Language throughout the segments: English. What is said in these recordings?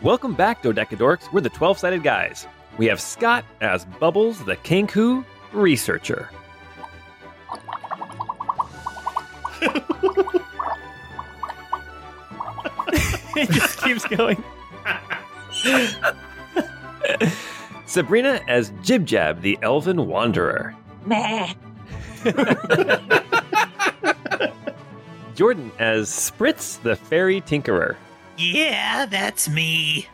Welcome back, Dodecadorks. We're the 12 sided guys. We have Scott as Bubbles, the Kenku researcher. it just keeps going. Sabrina as Jib Jab, the Elven Wanderer. Meh. Jordan as Spritz, the Fairy Tinkerer. Yeah, that's me.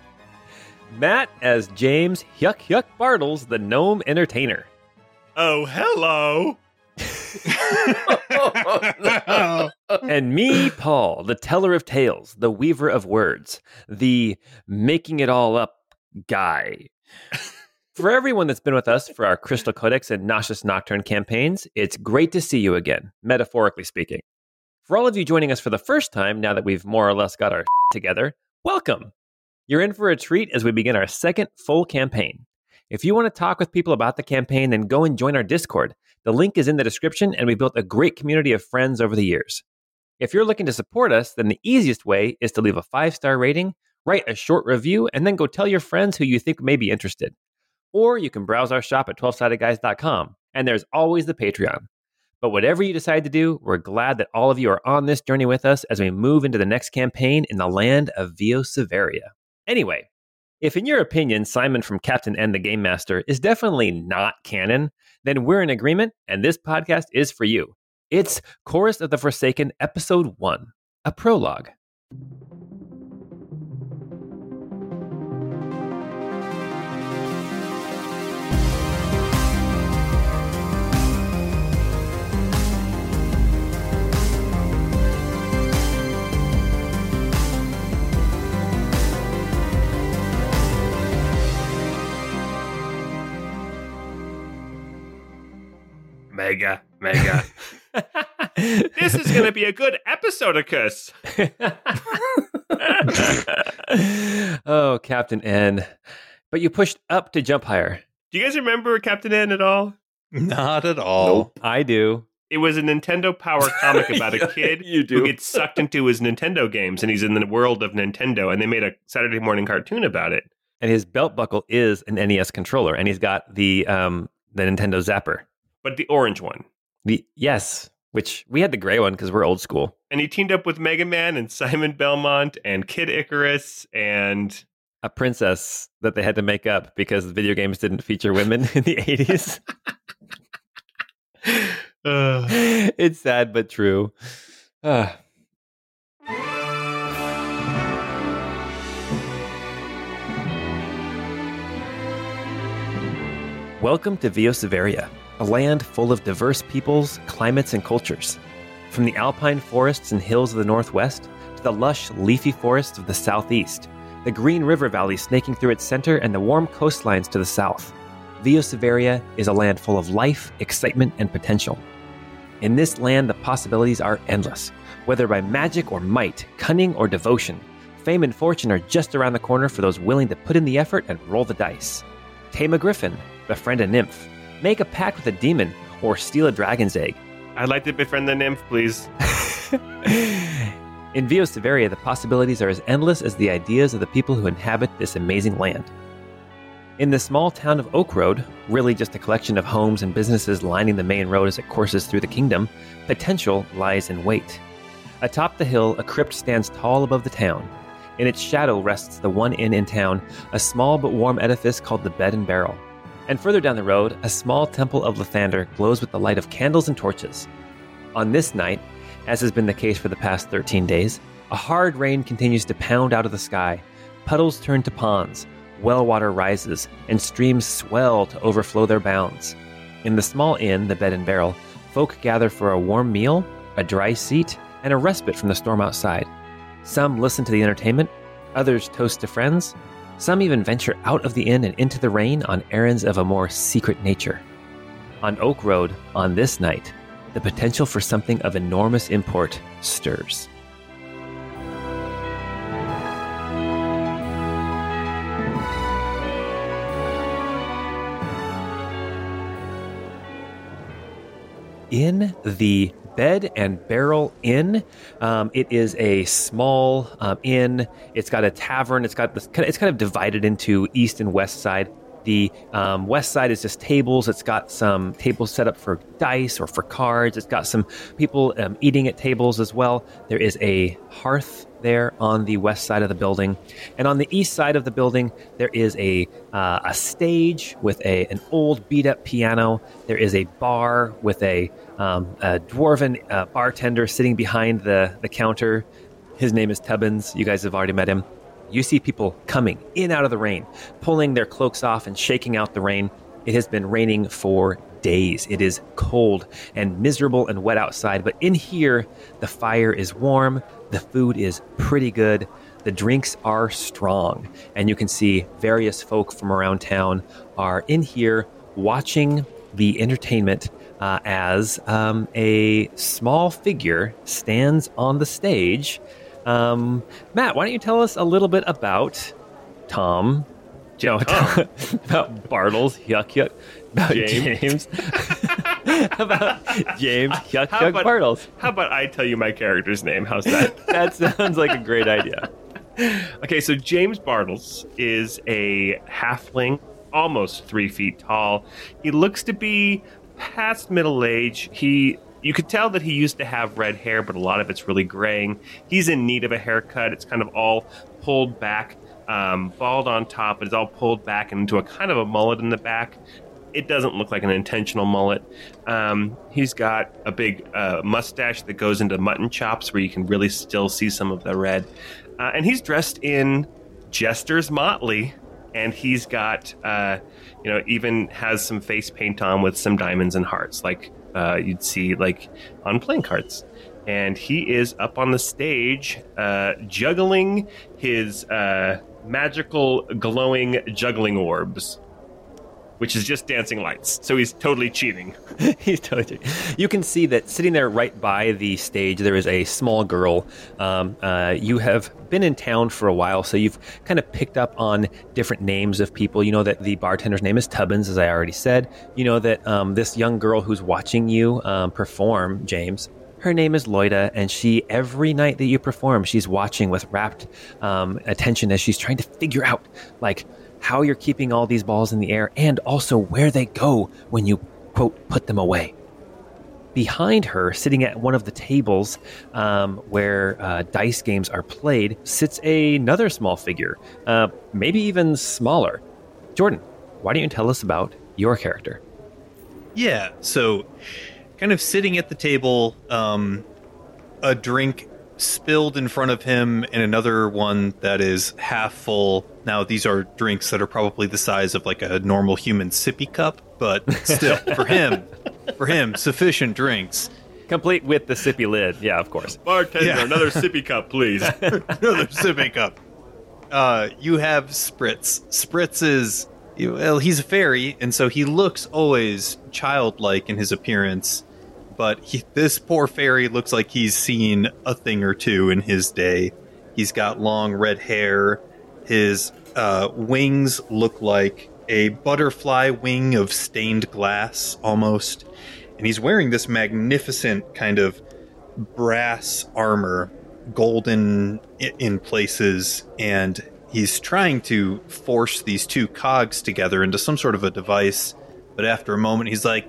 Matt as James Yuck Yuck Bartles, the Gnome Entertainer. Oh, hello. and me, Paul, the teller of tales, the weaver of words, the making it all up guy. for everyone that's been with us for our Crystal Codex and Nauseous Nocturne campaigns, it's great to see you again, metaphorically speaking. For all of you joining us for the first time, now that we've more or less got our together, welcome. You're in for a treat as we begin our second full campaign. If you want to talk with people about the campaign, then go and join our Discord. The link is in the description, and we built a great community of friends over the years. If you're looking to support us, then the easiest way is to leave a five star rating, write a short review, and then go tell your friends who you think may be interested. Or you can browse our shop at 12sidedguys.com, and there's always the Patreon. But whatever you decide to do, we're glad that all of you are on this journey with us as we move into the next campaign in the land of Vioseveria. Anyway, if in your opinion Simon from Captain N the Game Master is definitely not canon, then we're in agreement and this podcast is for you. It's Chorus of the Forsaken, Episode 1, a prologue. Mega, mega. this is going to be a good episode of Cuss. oh, Captain N. But you pushed up to jump higher. Do you guys remember Captain N at all? Not at all. I do. It was a Nintendo Power comic about a kid You do. who gets sucked into his Nintendo games and he's in the world of Nintendo and they made a Saturday morning cartoon about it. And his belt buckle is an NES controller, and he's got the um, the Nintendo Zapper. But the orange one. The yes, which we had the gray one because we're old school. And he teamed up with Mega Man and Simon Belmont and Kid Icarus and A princess that they had to make up because video games didn't feature women in the eighties. uh, it's sad but true. Ah. Welcome to Vioseveria, a land full of diverse peoples, climates, and cultures. From the alpine forests and hills of the northwest to the lush, leafy forests of the southeast, the green river valley snaking through its center, and the warm coastlines to the south. Vioseveria is a land full of life, excitement, and potential. In this land, the possibilities are endless. Whether by magic or might, cunning or devotion, fame and fortune are just around the corner for those willing to put in the effort and roll the dice. Tame a griffin, befriend a nymph, make a pact with a demon, or steal a dragon's egg. I'd like to befriend the nymph, please. In Vioseveria, the possibilities are as endless as the ideas of the people who inhabit this amazing land. In the small town of Oak Road, really just a collection of homes and businesses lining the main road as it courses through the kingdom, potential lies in wait. Atop the hill, a crypt stands tall above the town. In its shadow rests the one inn in town, a small but warm edifice called the Bed and Barrel. And further down the road, a small temple of Lathander glows with the light of candles and torches. On this night, as has been the case for the past 13 days, a hard rain continues to pound out of the sky. Puddles turn to ponds, well water rises, and streams swell to overflow their bounds. In the small inn, the Bed and Barrel, folk gather for a warm meal, a dry seat, and a respite from the storm outside. Some listen to the entertainment, others toast to friends, some even venture out of the inn and into the rain on errands of a more secret nature. On Oak Road, on this night, the potential for something of enormous import stirs. In the Bed and Barrel Inn. Um, it is a small um, inn. It's got a tavern. It's got this. Kind of, it's kind of divided into east and west side. The um, west side is just tables. It's got some tables set up for dice or for cards. It's got some people um, eating at tables as well. There is a hearth there on the west side of the building, and on the east side of the building there is a uh, a stage with a an old beat up piano. There is a bar with a, um, a dwarven uh, bartender sitting behind the the counter. His name is Tubbins. You guys have already met him. You see people coming in out of the rain, pulling their cloaks off and shaking out the rain. It has been raining for days. It is cold and miserable and wet outside, but in here, the fire is warm, the food is pretty good, the drinks are strong, and you can see various folk from around town are in here watching the entertainment uh, as um, a small figure stands on the stage. Um, Matt, why don't you tell us a little bit about Tom? Joe, about Bartles, yuck yuck, about James. James, about James, yuck How yuck, about- Bartles. How about I tell you my character's name? How's that? That sounds like a great idea. Okay, so James Bartles is a halfling, almost three feet tall. He looks to be past middle age. He you could tell that he used to have red hair, but a lot of it's really graying. He's in need of a haircut. It's kind of all pulled back, um, bald on top, but it's all pulled back into a kind of a mullet in the back. It doesn't look like an intentional mullet. Um, he's got a big uh, mustache that goes into mutton chops, where you can really still see some of the red. Uh, and he's dressed in jester's motley, and he's got, uh, you know, even has some face paint on with some diamonds and hearts, like uh, you'd see like on playing cards. And he is up on the stage, uh, juggling his uh, magical glowing juggling orbs, which is just dancing lights. So he's totally cheating. He's totally. You can see that sitting there right by the stage, there is a small girl. Um, uh, you have been in town for a while, so you've kind of picked up on different names of people. You know that the bartender's name is Tubbins, as I already said. You know that um, this young girl who's watching you um, perform, James. Her name is Loida, and she every night that you perform, she's watching with rapt um, attention as she's trying to figure out, like, how you're keeping all these balls in the air, and also where they go when you quote put them away. Behind her, sitting at one of the tables um, where uh, dice games are played, sits another small figure, uh, maybe even smaller. Jordan, why don't you tell us about your character? Yeah, so kind of sitting at the table, um, a drink spilled in front of him, and another one that is half full. Now, these are drinks that are probably the size of like a normal human sippy cup, but still, for him, for him, sufficient drinks. Complete with the sippy lid. Yeah, of course. Bartender, Yeah. another sippy cup, please. Another sippy cup. Uh, you have Spritz. Spritz is well, he's a fairy, and so he looks always childlike in his appearance. But he, this poor fairy looks like he's seen a thing or two in his day. He's got long red hair. His uh, wings look like a butterfly wing of stained glass, almost. And he's wearing this magnificent kind of brass armor, golden in places, and he's trying to force these two cogs together into some sort of a device. But after a moment, he's like,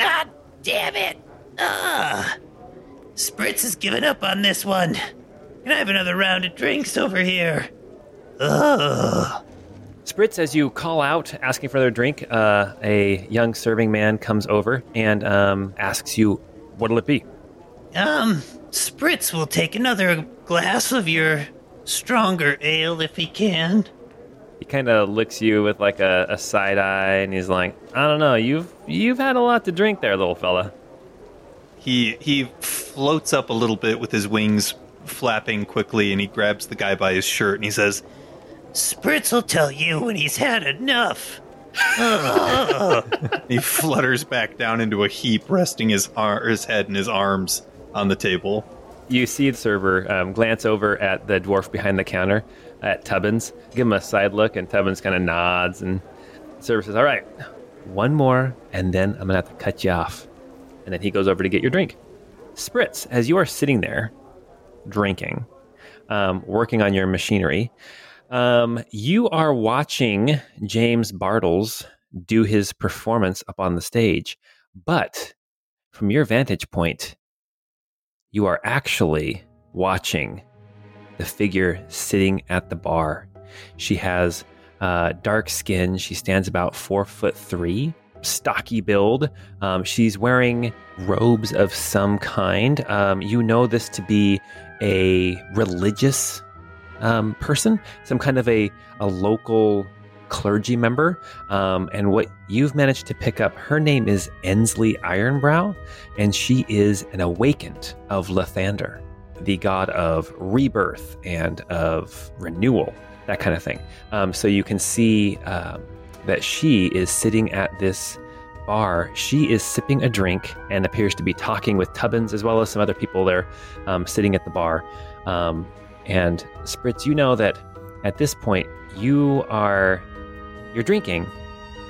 Ah, damn it. Ah. Spritz has given up on this one. Can I have another round of drinks over here? Ugh. Spritz, as you call out asking for their drink, uh, a young serving man comes over and um, asks you, What'll it be? Um, Spritz will take another glass of your stronger ale if he can. He kind of looks you with like a, a side eye, and he's like, "I don't know. You've you've had a lot to drink there, little fella." He he floats up a little bit with his wings flapping quickly, and he grabs the guy by his shirt and he says, Spritz will tell you when he's had enough. he flutters back down into a heap, resting his ar- his head and his arms on the table. You see the server um, glance over at the dwarf behind the counter, at Tubbins, give him a side look, and Tubbins kind of nods, and the server says, "All right, one more, and then I'm gonna have to cut you off." And then he goes over to get your drink. Spritz, as you are sitting there drinking, um, working on your machinery, um, you are watching James Bartles do his performance up on the stage. But from your vantage point, you are actually watching the figure sitting at the bar. She has uh, dark skin. She stands about four foot three, stocky build. Um, she's wearing robes of some kind. Um, you know this to be a religious um, person, some kind of a, a local clergy member. Um, and what you've managed to pick up, her name is Ensley Ironbrow, and she is an awakened of Lathander, the god of rebirth and of renewal, that kind of thing. Um, so you can see um, that she is sitting at this bar. She is sipping a drink and appears to be talking with Tubbins as well as some other people there um, sitting at the bar. Um, and Spritz, you know that at this point you are you're drinking,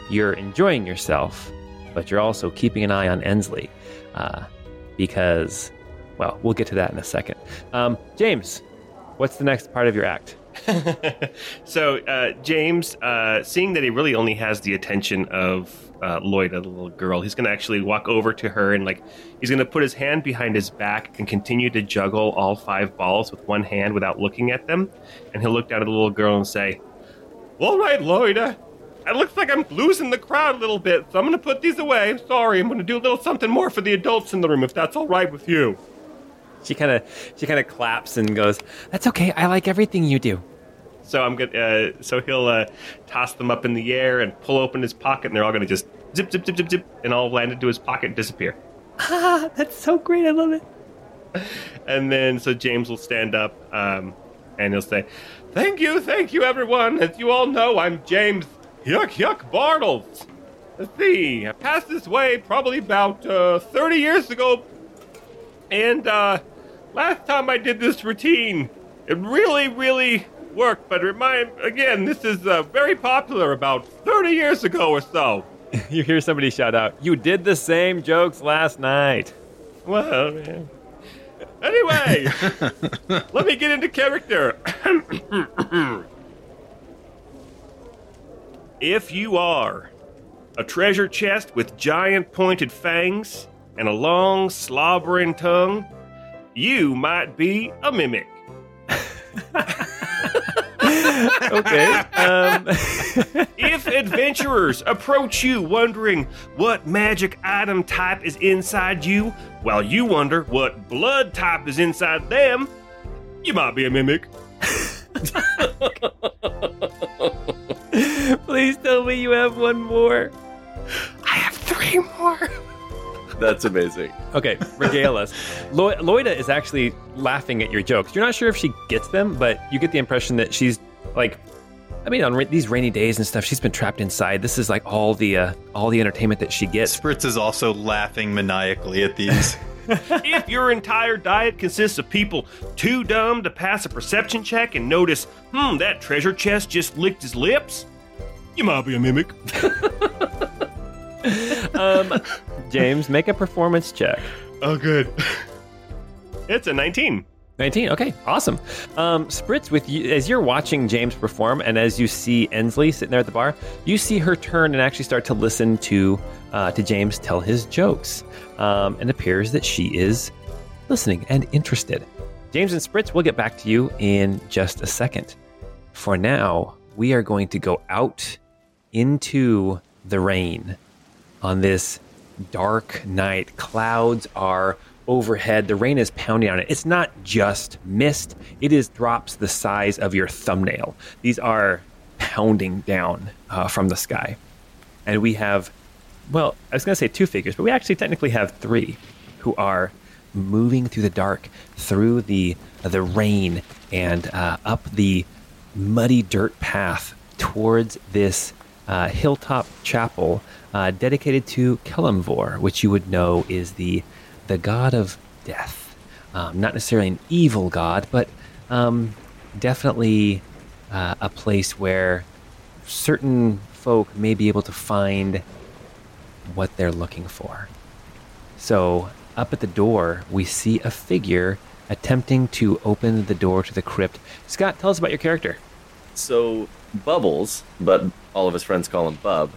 you're enjoying yourself, but you're also keeping an eye on Ensley uh, because, well, we'll get to that in a second. Um, James, what's the next part of your act? so uh, James, uh, seeing that he really only has the attention of uh, Loida, the little girl, he's going to actually walk over to her and like he's going to put his hand behind his back and continue to juggle all five balls with one hand without looking at them. And he'll look down at the little girl and say, "All right, Loida." It looks like I'm losing the crowd a little bit, so I'm gonna put these away. Sorry, I'm gonna do a little something more for the adults in the room, if that's all right with you. She kind of she kind of claps and goes, "That's okay. I like everything you do." So I'm gonna. Uh, so he'll uh, toss them up in the air and pull open his pocket, and they're all gonna just zip, zip, zip, zip, zip, and all land into his pocket and disappear. Ah, that's so great. I love it. And then so James will stand up, um, and he'll say, "Thank you, thank you, everyone. As you all know, I'm James Yuck Yuck Bartles. Let's see, I passed this way probably about uh, 30 years ago, and uh, last time I did this routine, it really, really worked. But remind again, this is uh, very popular about 30 years ago or so. you hear somebody shout out, "You did the same jokes last night." Well, man. Anyway, let me get into character. if you are a treasure chest with giant pointed fangs and a long slobbering tongue, you might be a mimic. okay. Um, if adventurers approach you wondering what magic item type is inside you, while you wonder what blood type is inside them, you might be a mimic. please tell me you have one more. I have three more. That's amazing. Okay, regale us. Lo- Loida is actually laughing at your jokes. You're not sure if she gets them, but you get the impression that she's like, I mean, on ra- these rainy days and stuff, she's been trapped inside. This is like all the uh, all the entertainment that she gets. Spritz is also laughing maniacally at these. if your entire diet consists of people too dumb to pass a perception check and notice, hmm, that treasure chest just licked his lips, you might be a mimic. Um, James, make a performance check. Oh, good. It's a 19. 19. Okay, awesome. Um, Spritz, with you as you're watching James perform, and as you see Ensley sitting there at the bar, you see her turn and actually start to listen to uh, to James tell his jokes. Um, and it appears that she is listening and interested. James and Spritz, we'll get back to you in just a second. For now, we are going to go out into the rain on this dark night. Clouds are overhead. The rain is pounding on it. It's not just mist, it is drops the size of your thumbnail. These are pounding down uh, from the sky. And we have, well, I was going to say two figures, but we actually technically have three who are moving through the dark, through the the rain, and uh, up the muddy dirt path towards this uh, hilltop chapel uh, dedicated to Kelemvor, which you would know is the the god of death. Um, not necessarily an evil god, but um, definitely uh, a place where certain folk may be able to find what they're looking for. So, up at the door, we see a figure attempting to open the door to the crypt. Scott, tell us about your character. So Bubbles, but all of his friends call him Bub,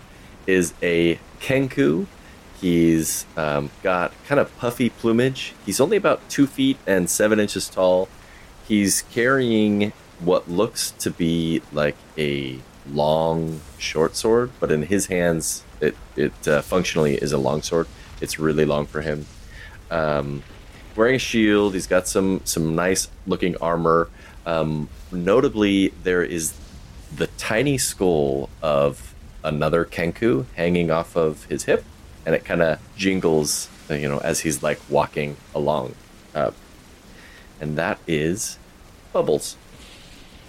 is a Kenku. He's um, got kind of puffy plumage. He's only about two feet and seven inches tall. He's carrying what looks to be like a long short sword, but in his hands, it it uh, functionally is a long sword. It's really long for him. Um, wearing a shield, he's got some some nice looking armor. Um, notably, there is the tiny skull of another Kenku hanging off of his hip, and it kind of jingles, uh, you know, as he's like walking along. Uh, and that is Bubbles.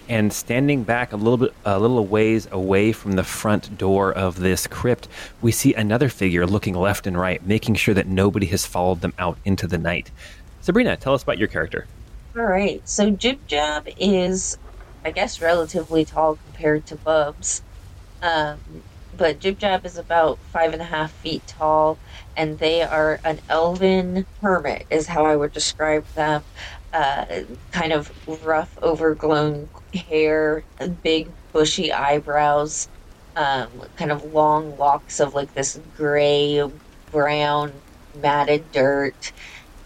And standing back a little bit, a little ways away from the front door of this crypt, we see another figure looking left and right, making sure that nobody has followed them out into the night. Sabrina, tell us about your character. All right. So Jib Jab is, I guess, relatively tall compared to Bubs. Um, but Jib Jab is about five and a half feet tall, and they are an elven hermit, is how I would describe them. Uh, kind of rough, overgrown hair, big, bushy eyebrows, um, kind of long locks of like this gray, brown, matted dirt.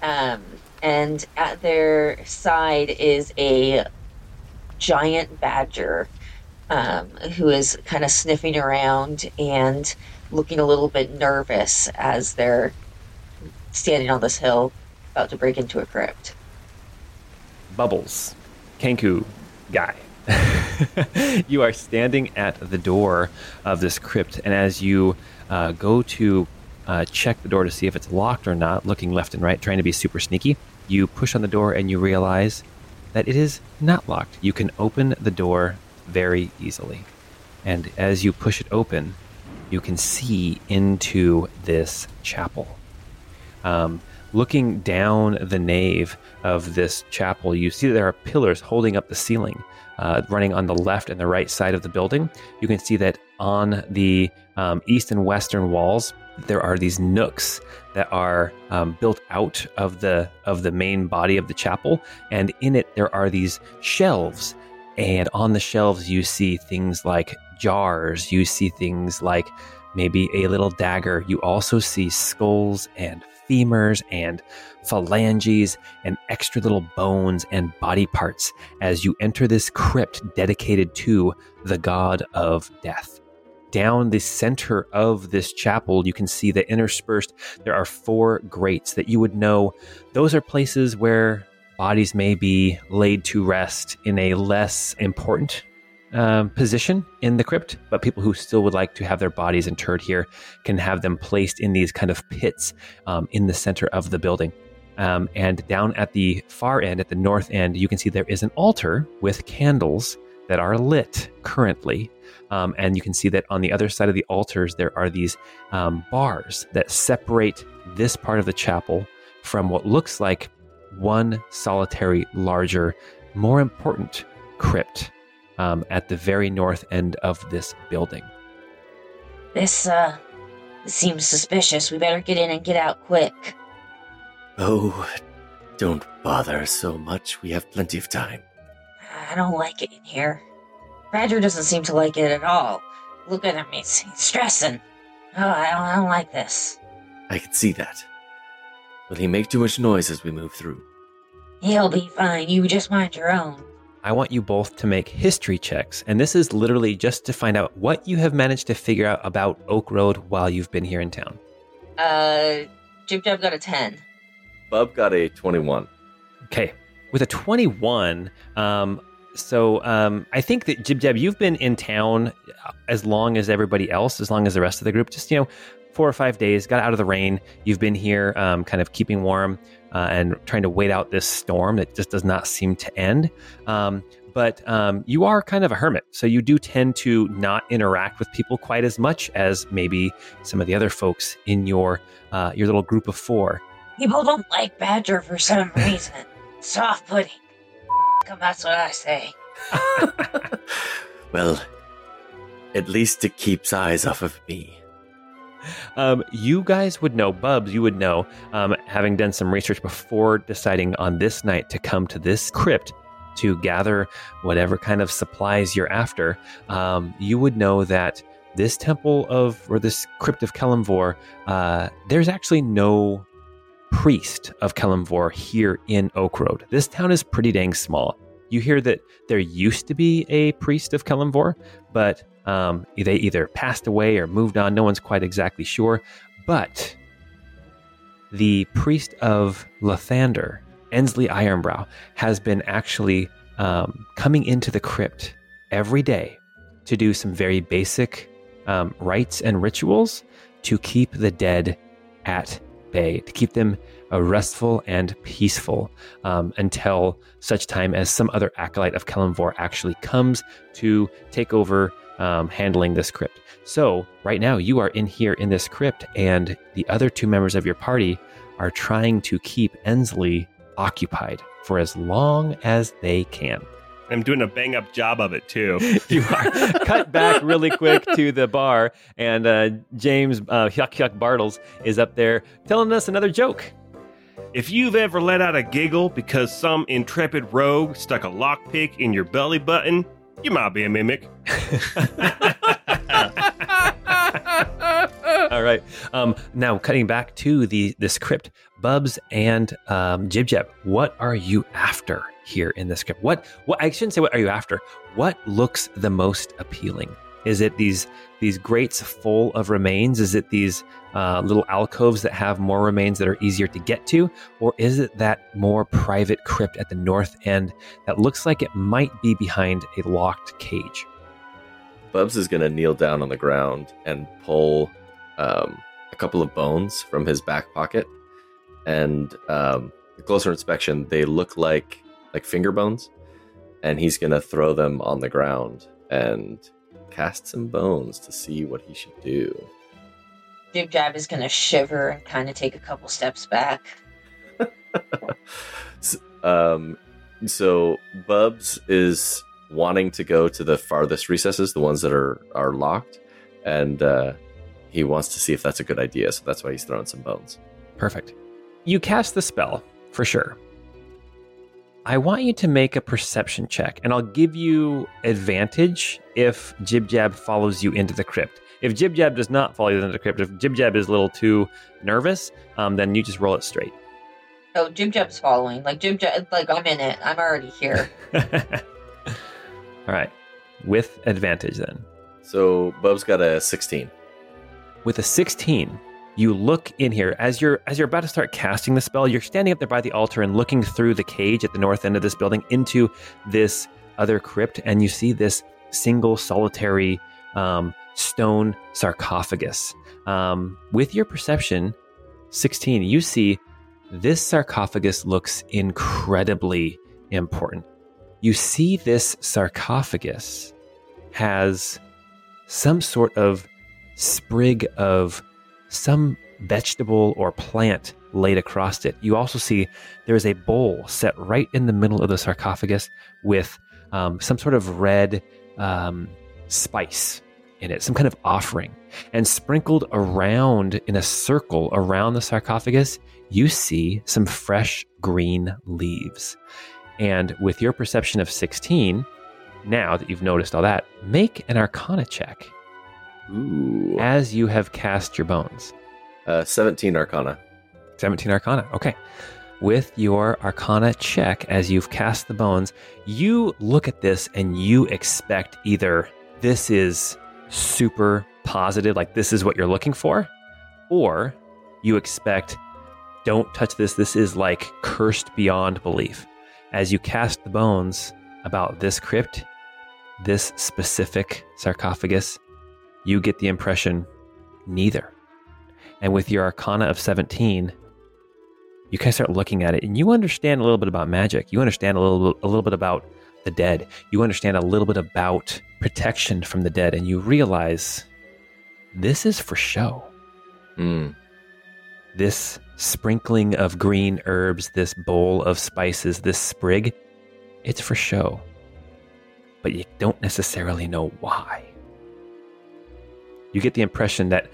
Um, and at their side is a giant badger um, who is kind of sniffing around and looking a little bit nervous as they're standing on this hill about to break into a crypt. Bubbles, Kenku guy. you are standing at the door of this crypt, and as you uh, go to uh, check the door to see if it's locked or not, looking left and right, trying to be super sneaky, you push on the door and you realize that it is not locked. You can open the door very easily. And as you push it open, you can see into this chapel. Um, looking down the nave of this chapel, you see there are pillars holding up the ceiling, uh, running on the left and the right side of the building. You can see that on the um, east and western walls, there are these nooks that are um, built out of the of the main body of the chapel, and in it there are these shelves. And on the shelves, you see things like jars. You see things like maybe a little dagger. You also see skulls and femurs and phalanges and extra little bones and body parts as you enter this crypt dedicated to the god of death. Down the center of this chapel, you can see that interspersed there are four grates that you would know those are places where bodies may be laid to rest in a less important um, position in the crypt, but people who still would like to have their bodies interred here can have them placed in these kind of pits um, in the center of the building. Um, and down at the far end, at the north end, you can see there is an altar with candles that are lit currently. Um, and you can see that on the other side of the altars, there are these um, bars that separate this part of the chapel from what looks like one solitary, larger, more important crypt um, at the very north end of this building. This, uh, seems suspicious. We better get in and get out quick. Oh, don't bother so much. We have plenty of time. I don't like it in here. Badger doesn't seem to like it at all. Look at him, he's, he's stressing. Oh, I don't, I don't like this. I can see that. Will he make too much noise as we move through? He'll be fine. You just mind your own. I want you both to make history checks, and this is literally just to find out what you have managed to figure out about Oak Road while you've been here in town. Uh, Jib Jab got a 10. Bub got a 21. Okay, with a 21, um, so um, I think that Jib Jab, you've been in town as long as everybody else, as long as the rest of the group. Just you know, four or five days. Got out of the rain. You've been here, um, kind of keeping warm uh, and trying to wait out this storm that just does not seem to end. Um, but um, you are kind of a hermit, so you do tend to not interact with people quite as much as maybe some of the other folks in your uh, your little group of four. People don't like Badger for some reason. Soft pudding. Come, that's what I say. well, at least it keeps eyes off of me. Um, you guys would know, Bubs, you would know, um, having done some research before deciding on this night to come to this crypt to gather whatever kind of supplies you're after, um, you would know that this temple of, or this crypt of Kelemvor, uh, there's actually no priest of Kelemvor here in Oak Road. This town is pretty dang small. You hear that there used to be a priest of Kelemvor, but um, they either passed away or moved on. No one's quite exactly sure. But the priest of Lathander, Ensley Ironbrow, has been actually um, coming into the crypt every day to do some very basic um, rites and rituals to keep the dead at bay, to keep them uh, restful and peaceful um, until such time as some other acolyte of Kelemvor actually comes to take over um, handling this crypt. So, right now, you are in here in this crypt, and the other two members of your party are trying to keep Ensley occupied for as long as they can. I'm doing a bang up job of it too. you are cut back really quick to the bar, and uh, James uh, Yuck Yuck Bartles is up there telling us another joke. If you've ever let out a giggle because some intrepid rogue stuck a lockpick in your belly button, you might be a mimic. All right. Um, now, cutting back to the the script, Bubs and um, Jib Jab, what are you after here in the script? What? What? I shouldn't say what are you after. What looks the most appealing? Is it these these grates full of remains? Is it these uh, little alcoves that have more remains that are easier to get to, or is it that more private crypt at the north end that looks like it might be behind a locked cage? Bubs is going to kneel down on the ground and pull um, a couple of bones from his back pocket. And um, closer inspection, they look like like finger bones. And he's going to throw them on the ground and cast some bones to see what he should do. Jib Jab is going to shiver and kind of take a couple steps back. S- um, so Bubs is wanting to go to the farthest recesses, the ones that are are locked, and uh, he wants to see if that's a good idea. So that's why he's throwing some bones. Perfect. You cast the spell for sure. I want you to make a perception check, and I'll give you advantage if Jib Jab follows you into the crypt. If Jib Jab does not follow you into the crypt, if Jib Jab is a little too nervous, um, then you just roll it straight. Oh, Jib Jab's following. Like Jib Jab, like I'm in it. I'm already here. All right, with advantage then. So Bub's got a 16. With a 16, you look in here as you're as you're about to start casting the spell. You're standing up there by the altar and looking through the cage at the north end of this building into this other crypt, and you see this single solitary um, stone sarcophagus. Um, with your perception, 16, you see this sarcophagus looks incredibly important. You see this sarcophagus has some sort of sprig of some vegetable or plant laid across it. You also see there is a bowl set right in the middle of the sarcophagus with um, some sort of red um, spice in it, some kind of offering. And sprinkled around in a circle around the sarcophagus, you see some fresh green leaves. And with your perception of 16, now that you've noticed all that, make an arcana check Ooh. as you have cast your bones. Uh, 17 Arcana. 17 Arcana. Okay. With your Arcana check, as you've cast the bones, you look at this and you expect either this is super positive, like this is what you're looking for, or you expect don't touch this, this is like cursed beyond belief. As you cast the bones about this crypt, this specific sarcophagus, you get the impression neither. And with your arcana of 17, you kind of start looking at it and you understand a little bit about magic. You understand a little, a little bit about the dead. You understand a little bit about protection from the dead. And you realize this is for show. Mm. This sprinkling of green herbs, this bowl of spices, this sprig, it's for show. But you don't necessarily know why. You get the impression that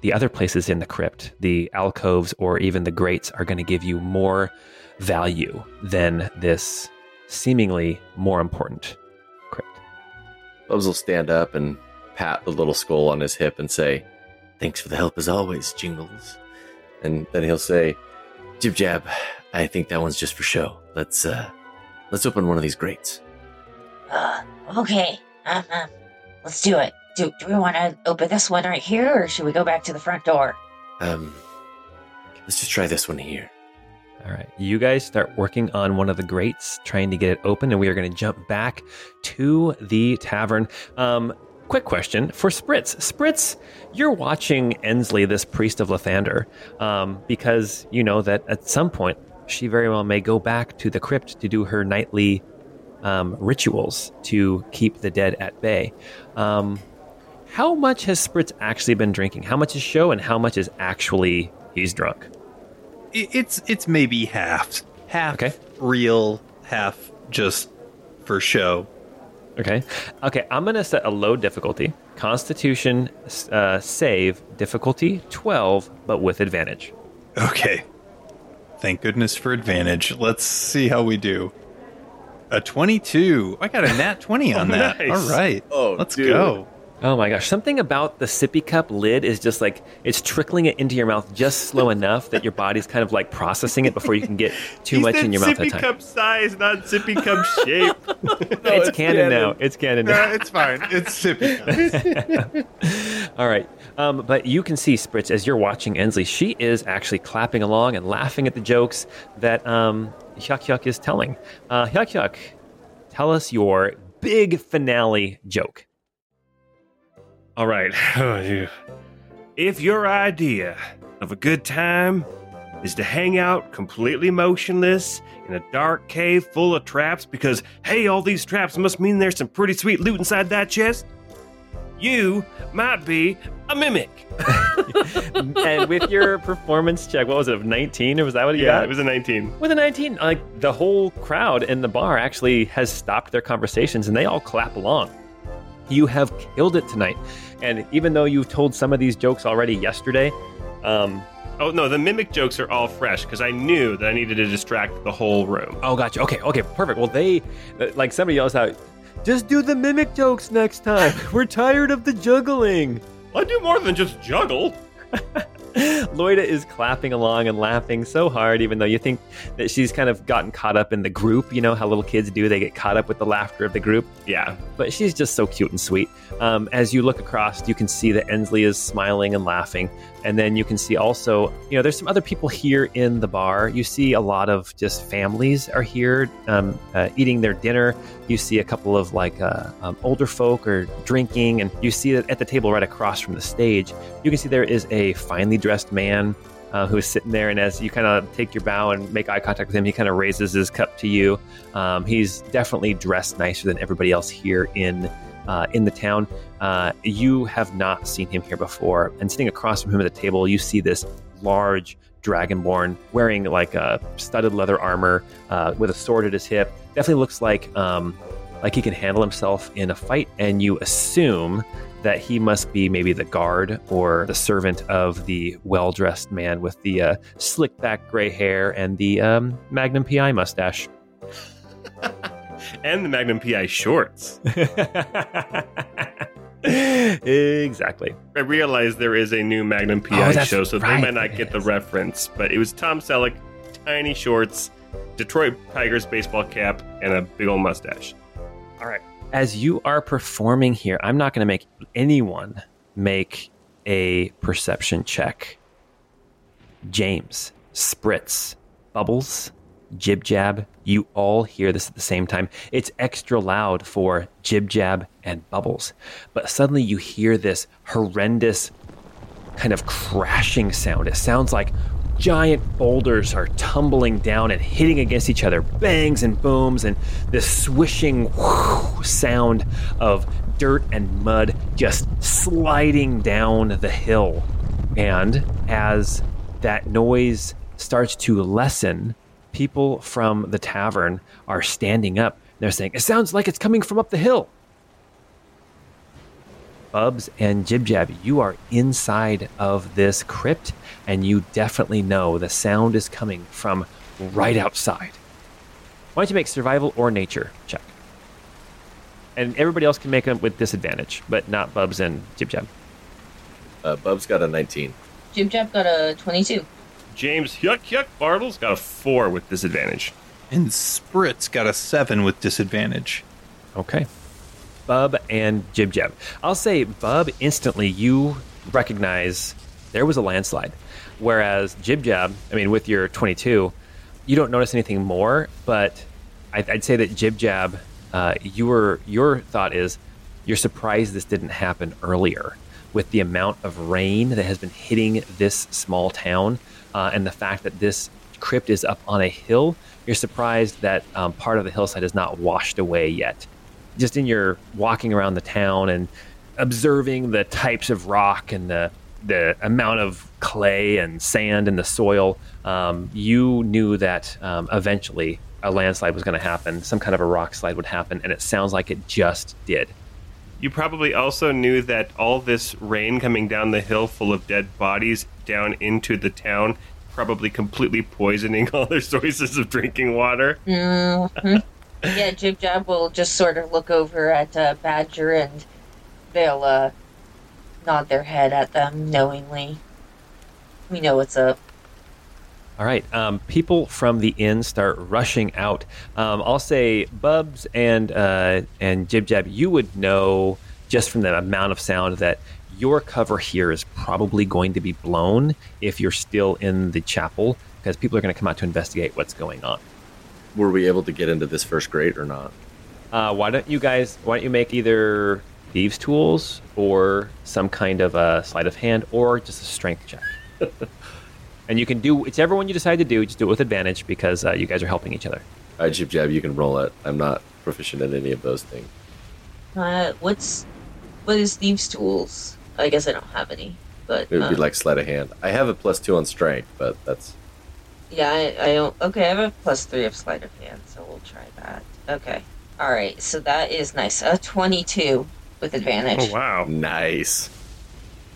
the other places in the crypt, the alcoves or even the grates, are going to give you more value than this seemingly more important crypt. Bubs will stand up and pat the little skull on his hip and say, Thanks for the help as always, Jingles. And then he'll say, Jib Jab, I think that one's just for show. Let's uh let's open one of these grates. Uh, okay. Um, um, let's do it. Do, do we want to open this one right here, or should we go back to the front door? Um let's just try this one here. All right. You guys start working on one of the grates, trying to get it open, and we are going to jump back to the tavern. Um, quick question for Spritz. Spritz, you're watching Ensley, this priest of Lathander, um, because you know that at some point she very well may go back to the crypt to do her nightly um, rituals to keep the dead at bay. Um, how much has Spritz actually been drinking? How much is show, and how much is actually he's drunk? I- It's it's maybe half, half Okay. real, half just for show. Okay. Okay. I'm going to set a low difficulty. Constitution uh, save difficulty 12, but with advantage. Okay. Thank goodness for advantage. Let's see how we do. A 22. I got a nat 20 on that. nice. All right. Oh, Let's dude. go. Oh my gosh. Something about the sippy cup lid is just like it's trickling it into your mouth just slow enough that your body's kind of like processing it before you can get too much in your mouth at a time. sippy cup size, not sippy cup shape. it's, canon, now. It's canon now. it's fine. It's sippy. All right. Um, but you can see, Spritz, as you're watching Ensley, she is actually clapping along and laughing at the jokes that um, Hyuk Hyuk is telling. Uh, Hyuk Hyuk, tell us your big finale joke. All right. Oh, if your idea of a good time is to hang out completely motionless in a dark cave full of traps because, hey, all these traps must mean there's some pretty sweet loot inside that chest, you might be a mimic. and with your performance check, what was it, of 19? Or was that what you Yeah, got? it was a 19. With a 19, like the whole crowd in the bar actually has stopped their conversations and they all clap along. You have killed it tonight. And even though you've told some of these jokes already yesterday, um, Oh, no, the mimic jokes are all fresh because I knew that I needed to distract the whole room. oh, gotcha. Okay, okay, perfect. Well, they, uh, like somebody yells out, just do the mimic jokes next time. We're tired of the juggling. I do more than just juggle. Loida is clapping along and laughing so hard, even though you think that she's kind of gotten caught up in the group. You know how little kids do, they get caught up with the laughter of the group. Yeah. but she's just so cute and sweet. Um, as you look across, you can see that Ensley is smiling and laughing. And then you can see also, you know, there's some other people here in the bar. You see a lot of just families are here um, uh, eating their dinner. You see a couple of like uh, um, older folk are drinking. And you see that at the table right across from the stage, you can see there is a finely dressed man uh, who is sitting there. And as you kind of take your bow and make eye contact with him, he kind of raises his cup to you. Um, he's definitely dressed nicer than everybody else here in uh, in the town. Uh, you have not seen him here before. And sitting across from him at the table, you see this large dragonborn wearing like a studded leather armor uh, with a sword at his hip. Definitely looks like um, like he can handle himself in a fight. And you assume that he must be maybe the guard or the servant of the well dressed man with the uh, slick back gray hair and the um, Magnum PI mustache. And the Magnum PI shorts. exactly. I realize there is a new Magnum Oh, PI that's show, so right, they might not there get the reference, but it was Tom Selleck, tiny shorts, Detroit Tigers baseball cap, and a big old mustache. All right. As you are performing here, I'm not going to make anyone make a perception check. James, Spritz, Bubbles, Jib Jab, you all hear this at the same time. It's extra loud for Jib Jab and Bubbles. But suddenly you hear this horrendous kind of crashing sound. It sounds like giant boulders are tumbling down and hitting against each other, bangs and booms, and this swishing whoosh sound of dirt and mud just sliding down the hill. And as that noise starts to lessen, people from the tavern are standing up. They're saying, It sounds like it's coming from up the hill. Bubs and Jib Jab, you are inside of this crypt, and you definitely know the sound is coming from right outside. Why don't you make survival or nature check? And everybody else can make them with disadvantage, but not Bubs and Jib Jab. Uh, Bub's got a 19. Jib Jab got a 22. James Yuck Yuck Bartles got a four with disadvantage. And Spritz got a seven with disadvantage. Okay. Bub and Jib Jab. I'll say, Bub, instantly you recognize there was a landslide. Whereas Jib Jab, I mean, with your 22, you don't notice anything more, but I'd, I'd say that Jib Jab, uh, your, your thought is you're surprised this didn't happen earlier with the amount of rain that has been hitting this small town uh, and the fact that this crypt is up on a hill. You're surprised that um, part of the hillside is not washed away yet just in your walking around the town and observing the types of rock and the the amount of clay and sand in the soil, um, you knew that um, eventually a landslide was going to happen. Some kind of a rock slide would happen, and it sounds like it just did. You probably also knew that all this rain coming down the hill full of dead bodies down into the town, probably completely poisoning all their sources of drinking water. hmm yeah, Jib Jab will just sort of look over at uh, Badger and they'll uh, nod their head at them knowingly. We know what's up. All right. Um, people from the inn start rushing out. Um, I'll say Bubs and uh, and Jib Jab, you would know just from the amount of sound that your cover here is probably going to be blown if you're still in the chapel because people are going to come out to investigate what's going on. Were we able to get into this first grate or not? Uh, why don't you guys? Why don't you make either thieves' tools or some kind of a sleight of hand or just a strength check? and you can do whichever one you decide to do. Just do it with advantage because uh, you guys are helping each other. All right, Jib Jab, you can roll it. I'm not proficient in any of those things. Uh, what's what is thieves' tools? I guess I don't have any, but It would be uh, like sleight of hand. I have a plus two on strength, but that's yeah, I, I don't. Okay, I have a plus three of sleight of hand, so we'll try that. Okay, all right, so that is nice. A twenty-two with advantage. Oh, wow. nice.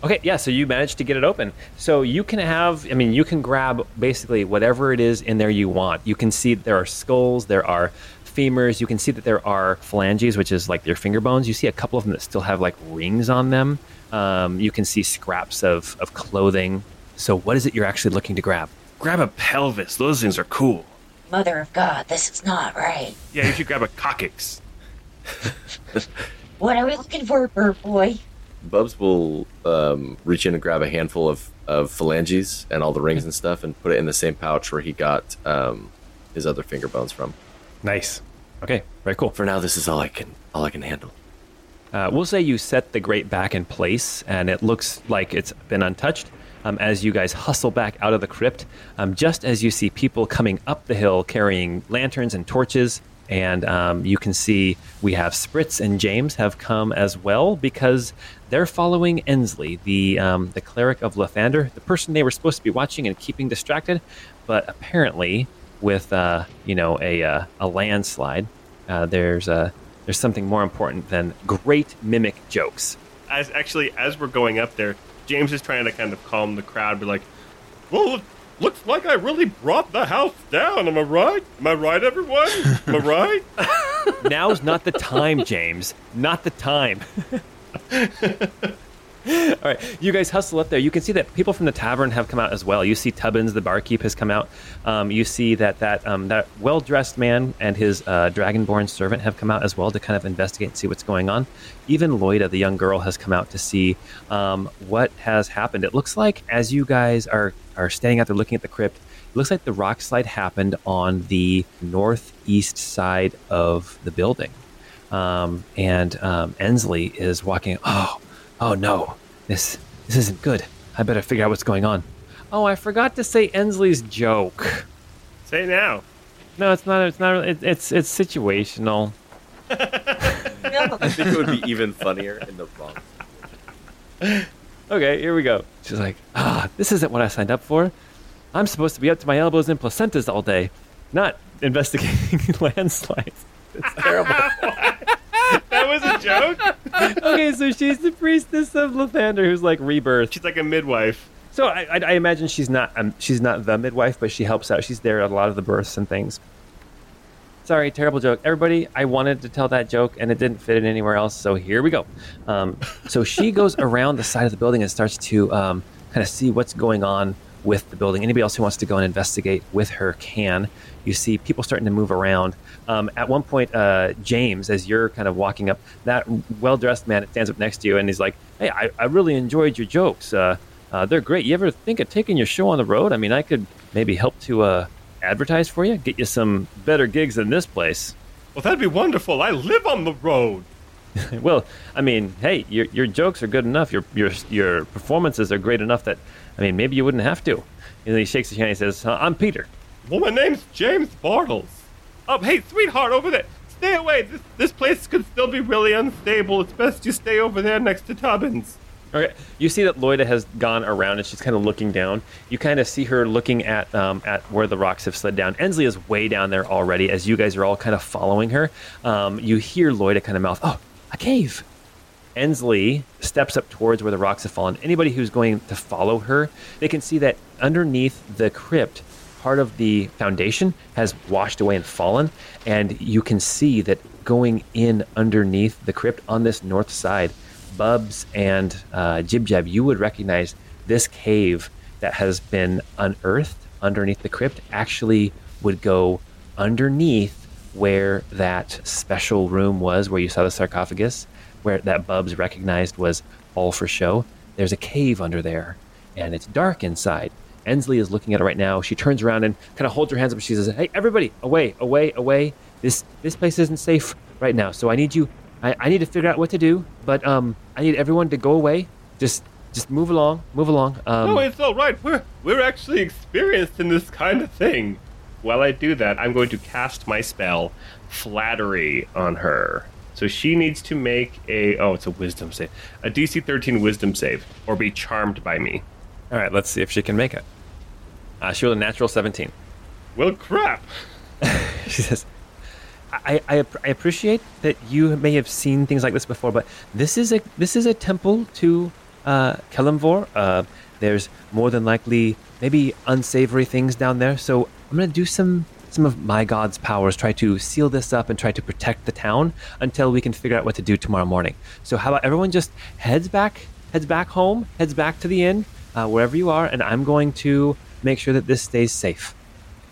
Okay, yeah, so you managed to get it open. So you can have, I mean, you can grab basically whatever it is in there you want. You can see there are skulls, there are femurs, you can see that there are phalanges, which is like your finger bones. You see a couple of them that still have like rings on them. Um, you can see scraps of, of clothing. So, what is it you're actually looking to grab? Grab a pelvis. Those things are cool. Mother of God, this is not right. Yeah, you should grab a coccyx. What are we looking for, bird boy? Bubs will um, reach in and grab a handful of, of phalanges and all the rings and stuff and put it in the same pouch where he got um, his other finger bones from. Nice. Okay, very cool. For now, this is all I can all I can handle. Uh, we'll say you set the grate back in place, and it looks like it's been untouched. Um, as you guys hustle back out of the crypt, um, just as you see people coming up the hill carrying lanterns and torches, and um, you can see we have Spritz and James have come as well because they're following Ensley, the um, the cleric of Lathander, the person they were supposed to be watching and keeping distracted, but apparently with uh, you know a uh, a landslide, uh, there's uh, there's something more important than great mimic jokes. As actually, as we're going up there, James is trying to kind of calm the crowd, be like, "Well, looks like I really brought the house down. Am I right? Am I right, everyone? Am I right?" Now's not the time, James. Not the time. All right, you guys hustle up there. You can see that people from the tavern have come out as well. You see Tubbins, the barkeep, has come out. Um, you see that that um, that well dressed man and his uh, dragonborn servant have come out as well to kind of investigate and see what's going on. Even Loida, the young girl, has come out to see um, what has happened. It looks like as you guys are are standing out there looking at the crypt, it looks like the rock slide happened on the northeast side of the building um, and um, Ensley is walking. Oh, oh no, this this isn't good. I better figure out what's going on. Oh, I forgot to say Ensley's joke. Say now. No, it's not. It's not. It, it's it's situational. I think it would be even funnier in the wrong. Okay, here we go. She's like, ah, this isn't what I signed up for. I'm supposed to be up to my elbows in placentas all day, not investigating landslides. It's terrible. That was a joke. okay, so she's the priestess of Lathander, who's like rebirth. She's like a midwife. So I, I, I imagine she's not um, she's not the midwife, but she helps out. She's there at a lot of the births and things. Sorry, terrible joke. Everybody, I wanted to tell that joke and it didn't fit in anywhere else, so here we go. Um, so she goes around the side of the building and starts to um, kind of see what's going on with the building. Anybody else who wants to go and investigate with her can. You see people starting to move around. Um, at one point, uh, James, as you're kind of walking up, that well dressed man stands up next to you and he's like, Hey, I, I really enjoyed your jokes. Uh, uh, they're great. You ever think of taking your show on the road? I mean, I could maybe help to uh, advertise for you, get you some better gigs than this place. Well, that'd be wonderful. I live on the road. well, I mean, hey, your, your jokes are good enough. Your, your your performances are great enough that, I mean, maybe you wouldn't have to. And then he shakes his hand and he says, "Uh, I'm Peter. Well, my name's James Bartles. Oh, hey, sweetheart, over there. Stay away. This, this place could still be really unstable. It's best you stay over there next to Tubbins. Okay. You see that Loida has gone around and she's kind of looking down. You kind of see her looking at um, at where the rocks have slid down. Ensley is way down there already as you guys are all kind of following her. Um, you hear Loida kind of mouth, Oh, a cave. Ensley steps up towards where the rocks have fallen. Anybody who's going to follow her, they can see that underneath the crypt, part of the foundation has washed away and fallen. And you can see that going in underneath the crypt on this north side, Bubs and uh, Jib Jab, you would recognize this cave that has been unearthed underneath the crypt actually would go underneath where that special room was where you saw the sarcophagus where that Bubs recognized was all for show. There's a cave under there, and it's dark inside. Ensley is looking at it right now. She turns around and kind of holds her hands up. She says, "Hey, everybody, away, away, away! This this place isn't safe right now. So I need you. I, I need to figure out what to do. But um, I need everyone to go away. Just just move along, move along. Um, no, it's all right. We're we're actually experienced in this kind of thing. While I do that, I'm going to cast my spell, Flattery, on her. So she needs to make a oh, it's a Wisdom save, a DC 13 Wisdom save, or be charmed by me. all right, let's see if she can make it. Uh, she rolled a natural 17. Well, crap. she says, I, I, I appreciate that you may have seen things like this before, but this is a this is a temple to uh, Kelemvor. Uh, there's more than likely maybe unsavory things down there, so I'm gonna do some some of my god's powers, try to seal this up and try to protect the town until we can figure out what to do tomorrow morning. So how about everyone just heads back heads back home, heads back to the inn, uh, wherever you are, and I'm going to make sure that this stays safe.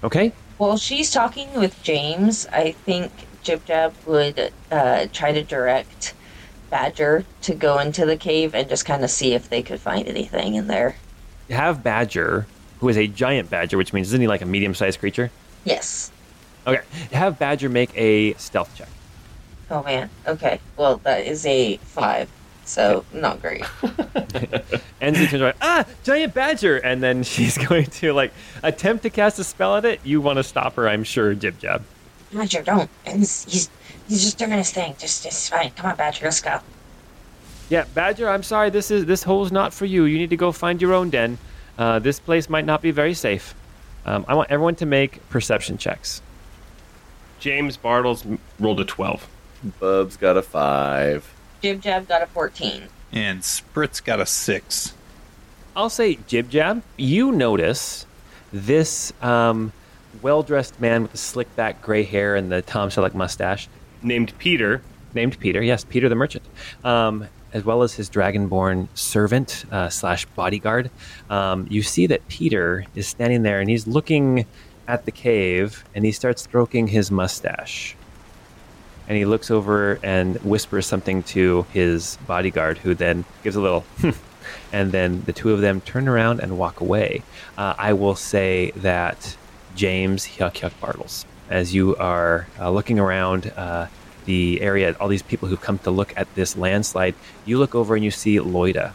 Okay? While she's talking with James, I think Jib Jab would uh, try to direct Badger to go into the cave and just kind of see if they could find anything in there. Have Badger, who is a giant badger, which means isn't he like a medium-sized creature? Yes. Okay. Have Badger make a stealth check. Oh man. Okay. Well, that is a five, so not great. Ensley turns around, ah, giant badger, and then she's going to like attempt to cast a spell at it. You want to stop her, I'm sure, Jib Jab. Badger, don't. He's he's, he's just doing his thing. Just just fine. Come on, Badger. Let's go. Yeah, Badger, I'm sorry. This is this hole's not for you. You need to go find your own den. Uh, this place might not be very safe. Um, I want everyone to make perception checks. James Bartles rolled a 12. Bub's got a five. Jib Jab got a fourteen. And Spritz got a six. I'll say Jib Jab. You notice this um, well-dressed man with the slick back gray hair and the Tom Selleck mustache, Named Peter. named Peter. Yes, Peter the merchant, um, as well as his dragonborn servant uh, slash bodyguard. Um, you see that Peter is standing there and he's looking at the cave and he starts stroking his mustache. And he looks over and whispers something to his bodyguard, who then gives a little, and then the two of them turn around and walk away. Uh, I will say that James Hyuk Hyuk Bartles, as you are uh, looking around uh, the area, all these people who've come to look at this landslide, you look over and you see Loida,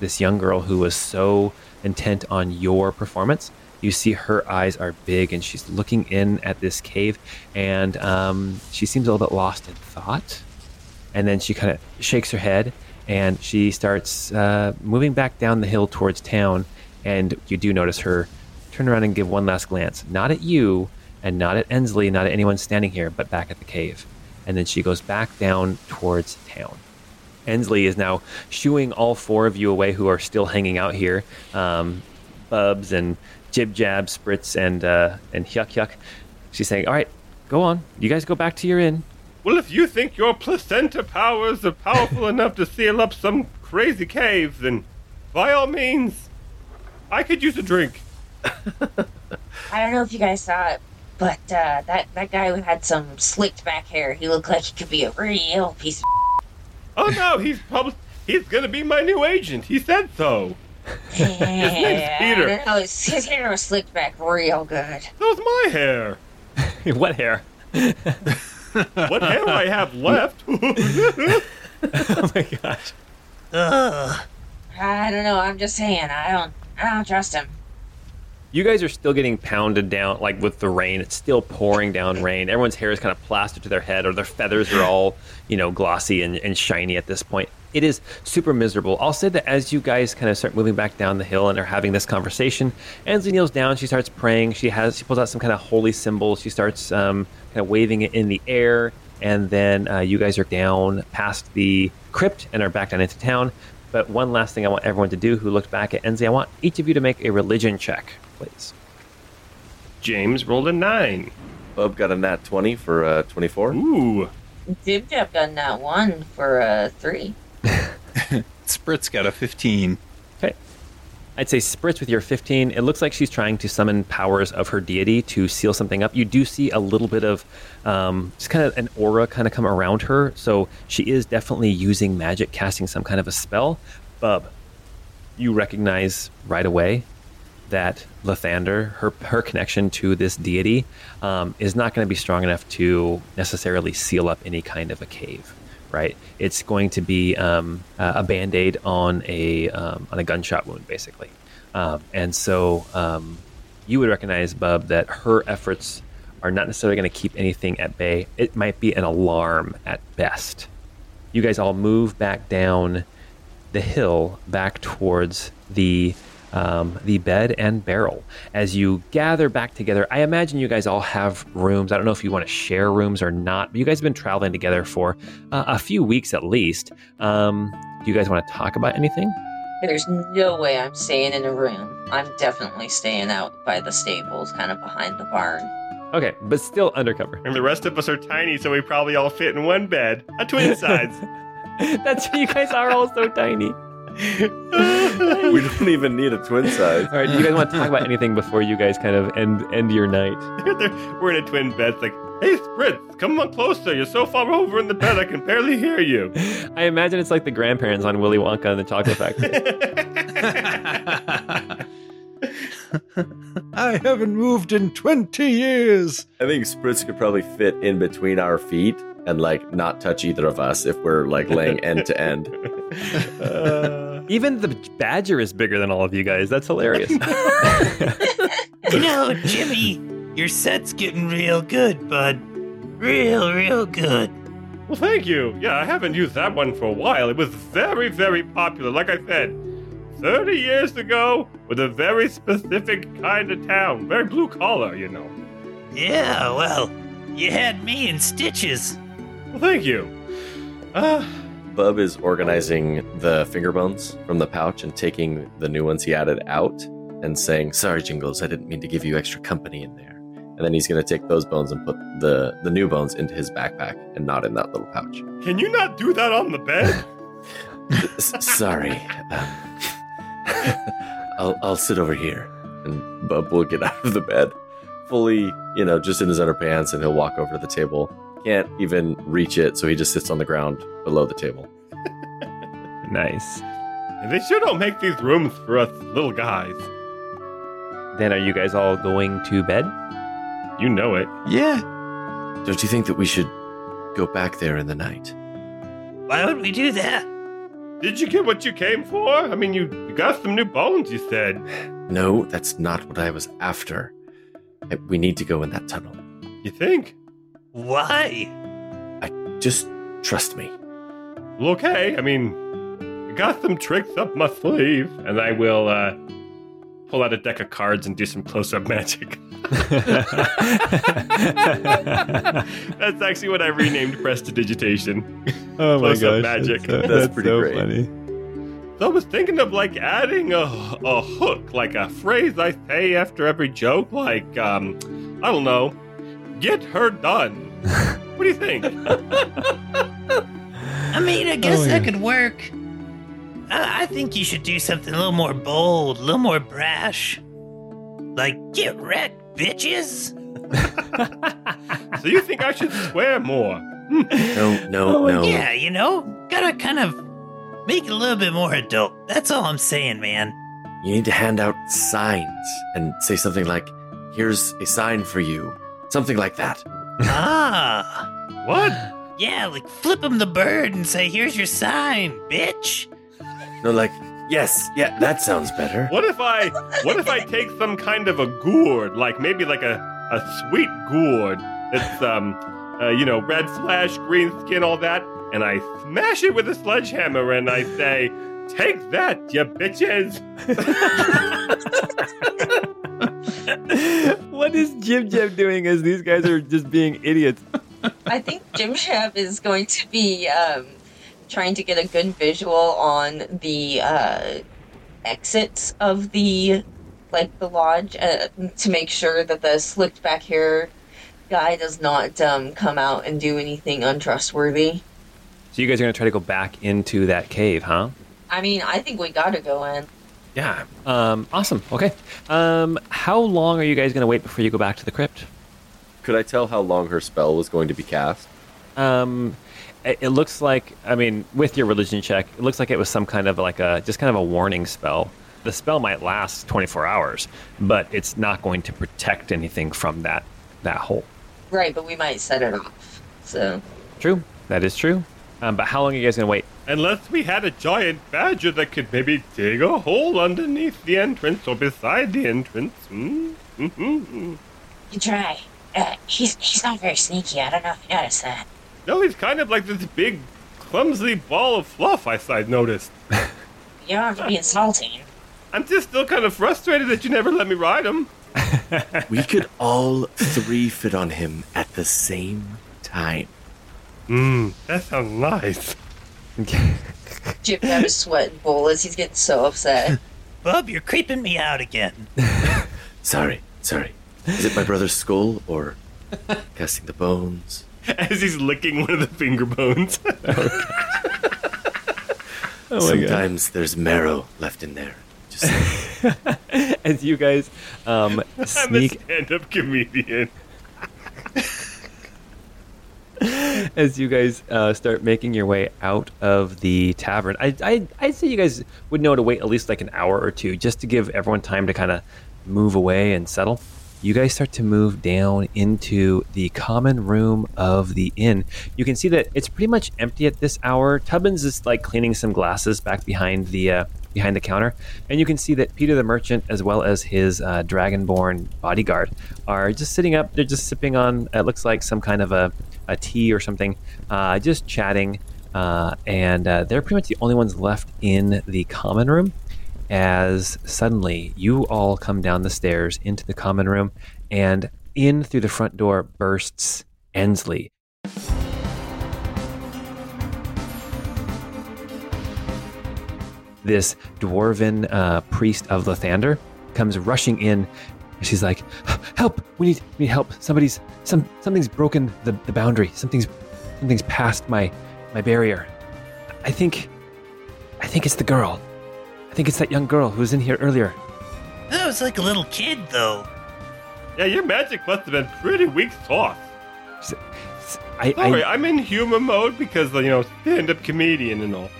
this young girl who was so intent on your performance. You see her eyes are big and she's looking in at this cave and um, she seems a little bit lost in thought. And then she kind of shakes her head and she starts uh, moving back down the hill towards town. And you do notice her turn around and give one last glance, not at you and not at Ensley, not at anyone standing here, but back at the cave. And then she goes back down towards town. Ensley is now shooing all four of you away who are still hanging out here. Um, Bubs and Jib Jab, Spritz, and uh, and Hyuk Hyuk. She's saying, "All right, go on. You guys go back to your inn. Well, if you think your placenta powers are powerful enough to seal up some crazy cave, then by all means, I could use a drink. I don't know if you guys saw it, but uh, that that guy who had some slicked back hair, he looked like he could be a real piece of. Oh no, he's probably he's gonna be my new agent. He said so. His name's Peter. I his, his hair was slicked back real good. So's my hair. what hair? What hair do I have left? oh my gosh. Ugh. I don't know. I'm just saying. I don't. I don't trust him. You guys are still getting pounded down, like with the rain. It's still pouring down rain. Everyone's hair is kind of plastered to their head, or their feathers are all, you know, glossy and, and shiny at this point. It is super miserable. I'll say that as you guys kind of start moving back down the hill and are having this conversation, Ensley kneels down. She starts praying. She has she pulls out some kind of holy symbol. She starts um, kind of waving it in the air, and then uh, you guys are down past the crypt and are back down into town. But one last thing I want everyone to do who looked back at Enzi, I want each of you to make a religion check, please. James rolled a nine. Bub got a nat 20 for uh, 24. Ooh. Jib got a nat one for uh, three. Spritz got a 15. Okay. I'd say Spritz with your 15. It looks like she's trying to summon powers of her deity to seal something up. You do see a little bit of um, just kind of an aura kind of come around her. So she is definitely using magic, casting some kind of a spell. Bub, you recognize right away that Lathander, her her connection to this deity, um, is not going to be strong enough to necessarily seal up any kind of a cave. Right? It's going to be um, a band aid on a um, on a gunshot wound, basically. Um, and so um, you would recognize, Bub, that her efforts are not necessarily going to keep anything at bay. It might be an alarm at best. You guys all move back down the hill back towards the um, the bed and barrel. As you gather back together, I imagine you guys all have rooms. I don't know if you want to share rooms or not, but you guys have been traveling together for uh, a few weeks at least. Um, do you guys want to talk about anything? There's no way I'm staying in a room. I'm definitely staying out by the stables, kind of behind the barn. Okay, but still undercover. And the rest of us are tiny, so we probably all fit in one bed. A twin size. That's why you guys are all so tiny. we don't even need a twin size. All right, do you guys want to talk about anything before you guys kind of end end your night? We're in a twin bed. It's like, hey, Spritz, come on closer. You're so far over in the bed, I can barely hear you. I imagine it's like the grandparents on Willy Wonka and the Chocolate Factory. I haven't moved in 20 years. I think Spritz could probably fit in between our feet and like not touch either of us if we're like laying end to end. Even the badger is bigger than all of you guys. That's hilarious. You know, Jimmy, your set's getting real good, bud. Real, real good. Well, thank you. Yeah, I haven't used that one for a while. It was very, very popular. Like I said, 30 years ago, with a very specific kind of town. Very blue collar, you know. Yeah, well, you had me in stitches. Well, thank you. Uh, Bub is organizing the finger bones from the pouch and taking the new ones he added out and saying, Sorry, Jingles, I didn't mean to give you extra company in there. And then he's going to take those bones and put the, the new bones into his backpack and not in that little pouch. can you not do that on the bed? Sorry. Um, I'll, I'll sit over here. And Bub will get out of the bed, fully, you know, just in his underpants, and he'll walk over to the table. Can't even reach it, so he just sits on the ground below the table. nice. they sure don't make these rooms for us little guys. Then are you guys all going to bed? You know it. Yeah. Don't you think that we should go back there in the night? Why would we do that? Did you get what you came for? I mean, you, you got some new bones, you said. No, that's not what I was after. I- We need to go in that tunnel. You think? Why? I just trust me. Well, okay. I mean, I got some tricks up my sleeve, and I will, uh, pull out a deck of cards and do some close-up magic. That's actually what I renamed prestidigitation. oh my Close-up gosh, magic. That's, That's pretty so great. funny. So I was thinking of like adding a, a hook, like a phrase I say after every joke, like um, I don't know, get her done. what do you think? I mean, I oh, guess oh, yeah. that could work. I, I think you should do something a little more bold, a little more brash. Like, get wrecked, bitches. so you think I should swear more? no, no, oh, no. Yeah, you know, gotta kind of make it a little bit more adult. That's all I'm saying, man. You need to hand out signs and say something like, here's a sign for you. Something like that. ah. What? Yeah, like flip him the bird and say, here's your sign, bitch. No, like, yes, yeah, that sounds better. What if I, what if I take some kind of a gourd, like maybe like a, a sweet gourd that's, um, uh, you know, red flesh, green skin, all that, and I smash it with a sledgehammer and I say, Take that, you bitches! what is Jib Jab doing as these guys are just being idiots? I think Jib Jab is going to be um, trying to get a good visual on the uh, exits of the like the lodge uh, to make sure that the slicked back hair guy does not um, come out and do anything untrustworthy. So you guys are going to try to go back into that cave, huh? I mean, I think we got to go in. Yeah. Um, awesome. Okay. Um, how long are you guys going to wait before you go back to the crypt? Could I tell how long her spell was going to be cast? Um, it, it looks like, I mean, with your religion check, it looks like it was some kind of like a just kind of a warning spell. The spell might last 24 hours, but it's not going to protect anything from that that hole. Right, but we might set it off. So true. That is true. Um, but how long are you guys gonna wait? Unless we had a giant badger that could maybe dig a hole underneath the entrance or beside the entrance. Mm? Mm-hmm. You try. Uh, he's he's not very sneaky. I don't know if you noticed that. No, he's kind of like this big, clumsy ball of fluff. I side noticed. you don't have to be insulting. I'm just still kind of frustrated that you never let me ride him. we could all three fit on him at the same time. Mmm, that sounds nice. Jip had a sweating bull as he's getting so upset. Bub, you're creeping me out again. sorry, sorry. Is it my brother's skull or casting the bones? As he's licking one of the finger bones. oh Sometimes God. there's marrow left in there. Just as you guys um, sneak. I'm a stand-up comedian. as you guys uh, start making your way out of the tavern, I, I, I'd say you guys would know to wait at least like an hour or two just to give everyone time to kind of move away and settle. You guys start to move down into the common room of the inn. You can see that it's pretty much empty at this hour. Tubbins is like cleaning some glasses back behind the uh, behind the counter, and you can see that Peter the merchant, as well as his uh, dragonborn bodyguard, are just sitting up. They're just sipping on. It looks like some kind of a a tea or something, uh, just chatting. Uh, and uh, they're pretty much the only ones left in the common room. As suddenly you all come down the stairs into the common room, and in through the front door bursts Ensley. This dwarven uh, priest of Lathander comes rushing in She's like, "Help! We need we need help. Somebody's some something's broken the, the boundary. Something's something's past my my barrier. I think I think it's the girl. I think it's that young girl who was in here earlier. That was like a little kid, though. Yeah, your magic must have been pretty weak sauce. I, Sorry, I, am in humor mode because you know stand-up comedian and all.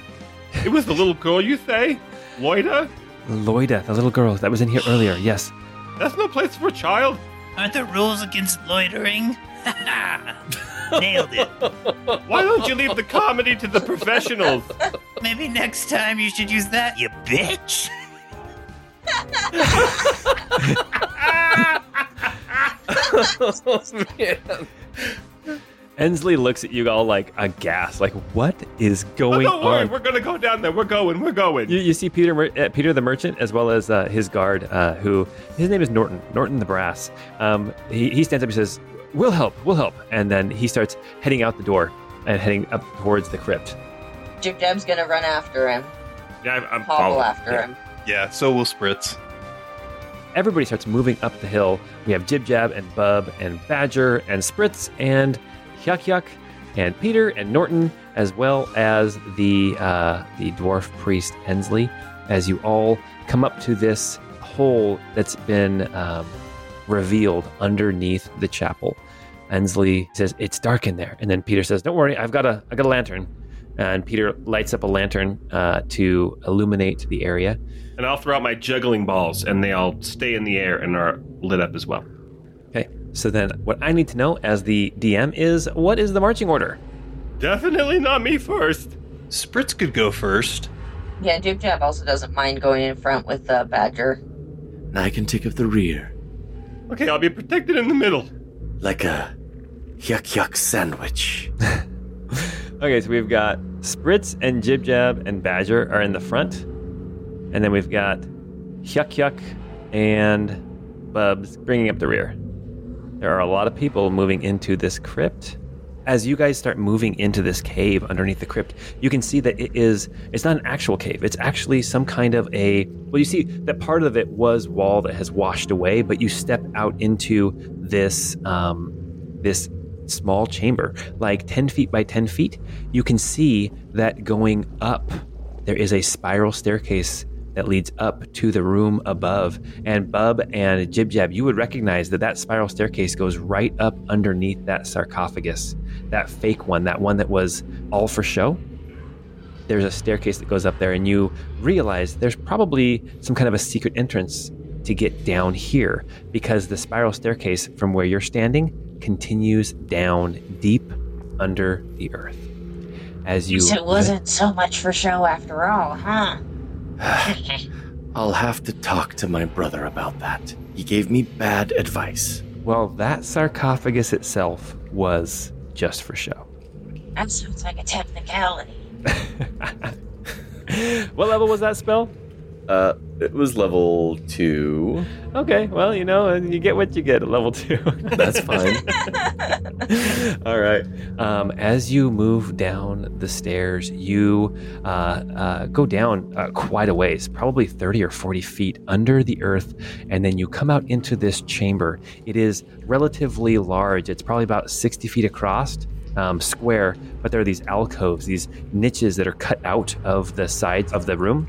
It was the little girl you say, Loida. Loida, the little girl that was in here earlier. Yes. That's no place for a child. Aren't there rules against loitering? Nailed it. Why don't you leave the comedy to the professionals? Maybe next time you should use that, you bitch. oh, man. Ensley looks at you all like aghast, like what is Oh, going don't worry, on? we're gonna go down there. We're going. We're going. You, you see Peter, uh, Peter the merchant, as well as uh, his guard, uh, who his name is Norton, Norton the Brass. Um, he, he stands up and says, "We'll help, we'll help," and then he starts heading out the door and heading up towards the crypt. Jib Jab's gonna run after him, yeah, I'm, I'm following after yeah. him. Yeah, so will Spritz. Everybody starts moving up the hill. We have Jib Jab and Bub and Badger and Spritz and Yuck Yuck and Peter and Norton, as well as the uh, the dwarf priest Ensley. As you all come up to this hole that's been um, revealed underneath the chapel, Ensley says it's dark in there, and then Peter says, "Don't worry, I've got a I got a lantern." And Peter lights up a lantern uh, to illuminate the area. And I'll throw out my juggling balls, and they all stay in the air and are lit up as well. Okay, so then what I need to know as the DM is what is the marching order? Definitely not me first. Spritz could go first. Yeah, Jib Jab also doesn't mind going in front with uh, Badger. And I can take up the rear, Okay, I'll be protected in the middle. like a yuck yuck sandwich. Okay, so we've got Spritz and Jib Jab and Badger are in the front. And then we've got Hyuk Hyuk and Bubs bringing up the rear. There are a lot of people moving into this crypt. As you guys start moving into this cave underneath the crypt, you can see that it is it's not an actual cave. It's actually some kind of a well, you see that part of it was wall that has washed away, but you step out into this um, this small chamber, like 10 feet by 10 feet. You can see that going up, there is a spiral staircase that leads up to the room above. And Bub and Jib Jab, you would recognize that that spiral staircase goes right up underneath that sarcophagus, that fake one, that one that was all for show. There's a staircase that goes up there, and you realize there's probably some kind of a secret entrance to get down here because the spiral staircase from where you're standing continues down deep under the earth. As you it wasn't so much for show after all, huh? I'll have to talk to my brother about that. He gave me bad advice. well, that sarcophagus itself was just for show. That sounds like a technicality. what level was that spell? Uh, it was level two. Okay, well, you know, you get what you get at level two. That's fine. All right. Um, as you move down the stairs, you uh, uh, go down uh, quite a ways, probably 30 or 40 feet under the earth, and then you come out into this chamber. It is relatively large, it's probably about 60 feet across. Um, square, but there are these alcoves, these niches that are cut out of the sides of the room.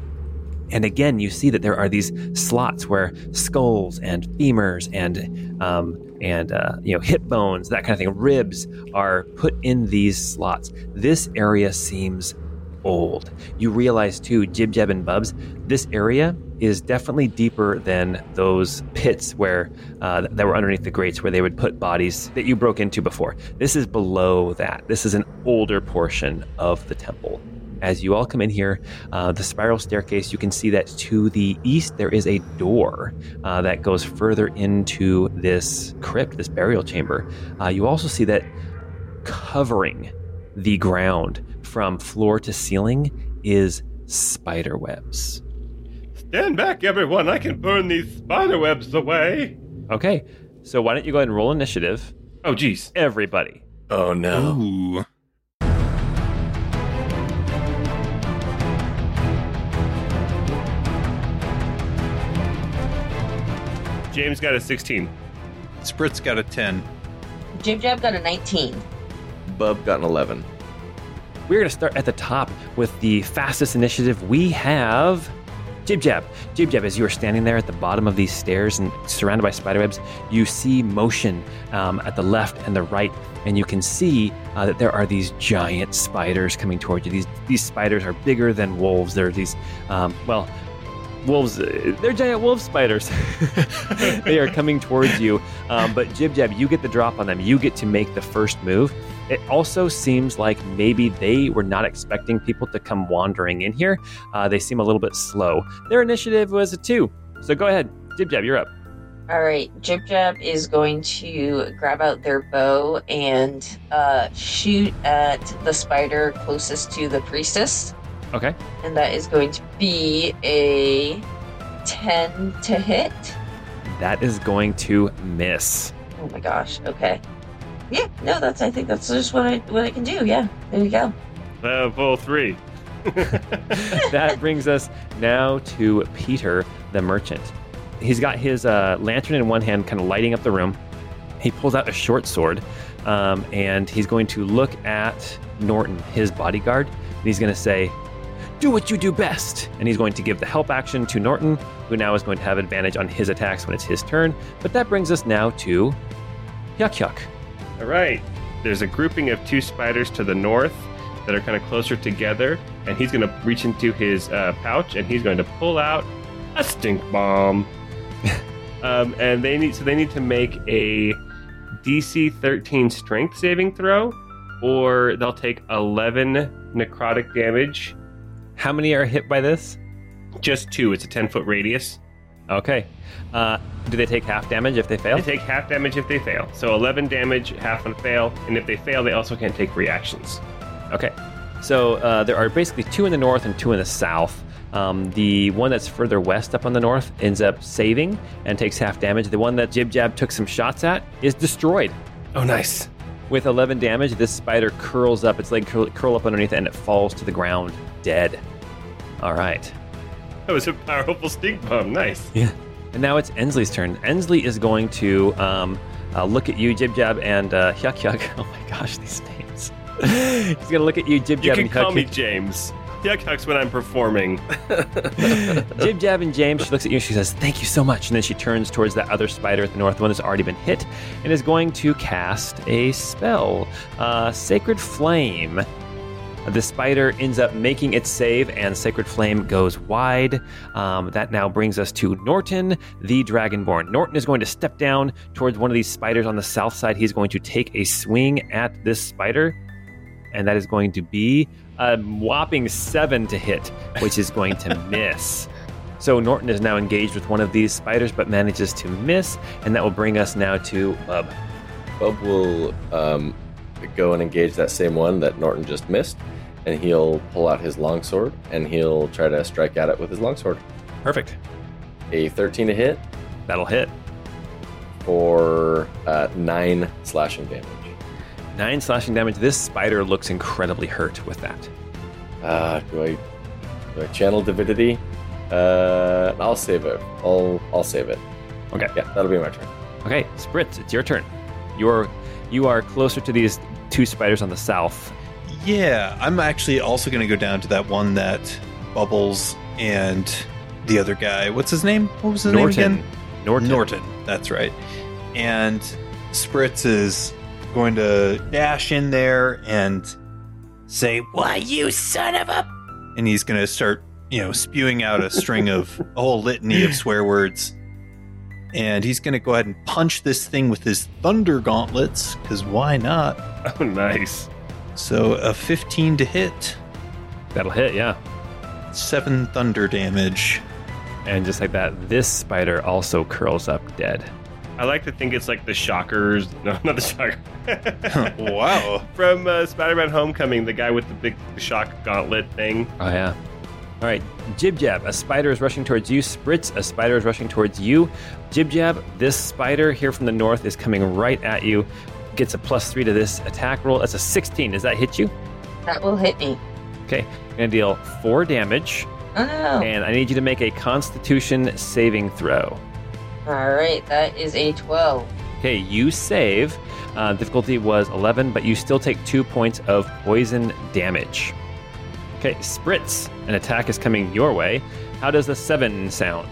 And again, you see that there are these slots where skulls and femurs and um, and uh, you know hip bones, that kind of thing, ribs are put in these slots. This area seems old. You realize too, Jib Jab and Bubs, this area is definitely deeper than those pits where uh, that were underneath the grates where they would put bodies that you broke into before. This is below that. This is an older portion of the temple. As you all come in here, uh, the spiral staircase, you can see that to the east there is a door uh, that goes further into this crypt, this burial chamber. Uh, you also see that covering the ground from floor to ceiling is spider webs. Stand back, everyone. I can burn these spider webs away. Okay, so why don't you go ahead and roll initiative? Oh, geez. Everybody. Oh no. Ooh. James got a 16. Spritz got a 10. Jib Jab got a 19. Bub got an 11. We're going to start at the top with the fastest initiative. We have Jib Jab. Jib Jab, as you are standing there at the bottom of these stairs and surrounded by spiderwebs, you see motion um, at the left and the right, and you can see uh, that there are these giant spiders coming towards you. These these spiders are bigger than wolves. They're these, um, well, wolves. They're giant wolf spiders. they are coming towards you, um, but Jib Jab, you get the drop on them. You get to make the first move. It also seems like maybe they were not expecting people to come wandering in here. Uh, they seem a little bit slow. Their initiative was a two. So go ahead, Jib Jab, you're up. All right, Jib Jab is going to grab out their bow and uh, shoot at the spider closest to the priestess, Okay. and that is going to be a ten to hit. That is going to miss. Oh my gosh. Okay. Yeah. No, that's. I think that's just what I what I can do. Yeah. There you go. Uh, full three. that brings us now to Peter the merchant. He's got his uh, lantern in one hand, kind of lighting up the room. He pulls out a short sword, um, and he's going to look at Norton, his bodyguard, and he's going to say, "Do what you do best." And he's going to give the help action to Norton, who now is going to have advantage on his attacks when it's his turn. But that brings us now to Yuck Yuck. All right. There's a grouping of two spiders to the north that are kind of closer together, and he's going to reach into his uh, pouch and he's going to pull out a stink bomb. um, and they need so they need to make a DC 13 Strength saving throw, or they'll take 11 necrotic damage. How many are hit by this? Just two. It's a 10 foot radius. Okay. Uh, do they take half damage if they fail? They take half damage if they fail. So 11 damage, half on fail, and if they fail, they also can't take reactions. Okay. So uh, there are basically two in the north and two in the south. Um, the one that's further west up on the north ends up saving and takes half damage. The one that Jib Jab took some shots at is destroyed. Oh, nice. With 11 damage, this spider curls up, its leg curl, curl up underneath, and it falls to the ground dead. All right. That was a powerful stink bomb. Nice. Yeah. And now it's Ensley's turn. Ensley is going to um, uh, look at you, Jib Jab, and uh, Hyuk Hyuk. Oh my gosh, these names. He's going to look at you, Jib Jab, You can and call me. James. Yuck when I'm performing. Jib Jab and James, she looks at you and she says, Thank you so much. And then she turns towards that other spider at the north, one that's already been hit, and is going to cast a spell uh, Sacred Flame. The spider ends up making its save, and Sacred Flame goes wide. Um, that now brings us to Norton, the Dragonborn. Norton is going to step down towards one of these spiders on the south side. He's going to take a swing at this spider, and that is going to be a whopping seven to hit, which is going to miss. So Norton is now engaged with one of these spiders, but manages to miss, and that will bring us now to Bub. Bub will um, go and engage that same one that Norton just missed, and he'll pull out his longsword and he'll try to strike at it with his longsword. Perfect. A 13 to hit That'll hit. for uh, nine slashing damage. Nine slashing damage. This spider looks incredibly hurt with that. Uh, do I do I channel divinity? Uh, I'll save it. I'll I'll save it. Okay. Yeah, that'll be my turn. Okay, Spritz, it's your turn. You're you are closer to these two spiders on the south. Yeah, I'm actually also going to go down to that one that Bubbles and the other guy. What's his name? What was his Norton. name again? Norton. Norton. That's right. And Spritz is going to dash in there and say, Why, you son of a. and he's going to start, you know, spewing out a string of a whole litany of swear words. And he's going to go ahead and punch this thing with his thunder gauntlets, because why not? Oh, nice. So a 15 to hit, That'll hit, yeah. seven thunder damage. And just like that, this spider also curls up dead. I like to think it's like the Shockers. No, not the Shocker. wow. From uh, Spider-Man: Homecoming, the guy with the big shock gauntlet thing. Oh yeah. All right, Jib Jab, a spider is rushing towards you. Spritz, a spider is rushing towards you. Jib Jab, this spider here from the north is coming right at you. Gets a plus three to this attack roll. That's a 16. Does that hit you? That will hit me. Okay, I'm gonna deal four damage, Oh no. and I need you to make a Constitution saving throw. All right, that is a 12. Okay, you save. Uh, difficulty was 11, but you still take two points of poison damage. Okay, Spritz, an attack is coming your way. How does the seven sound?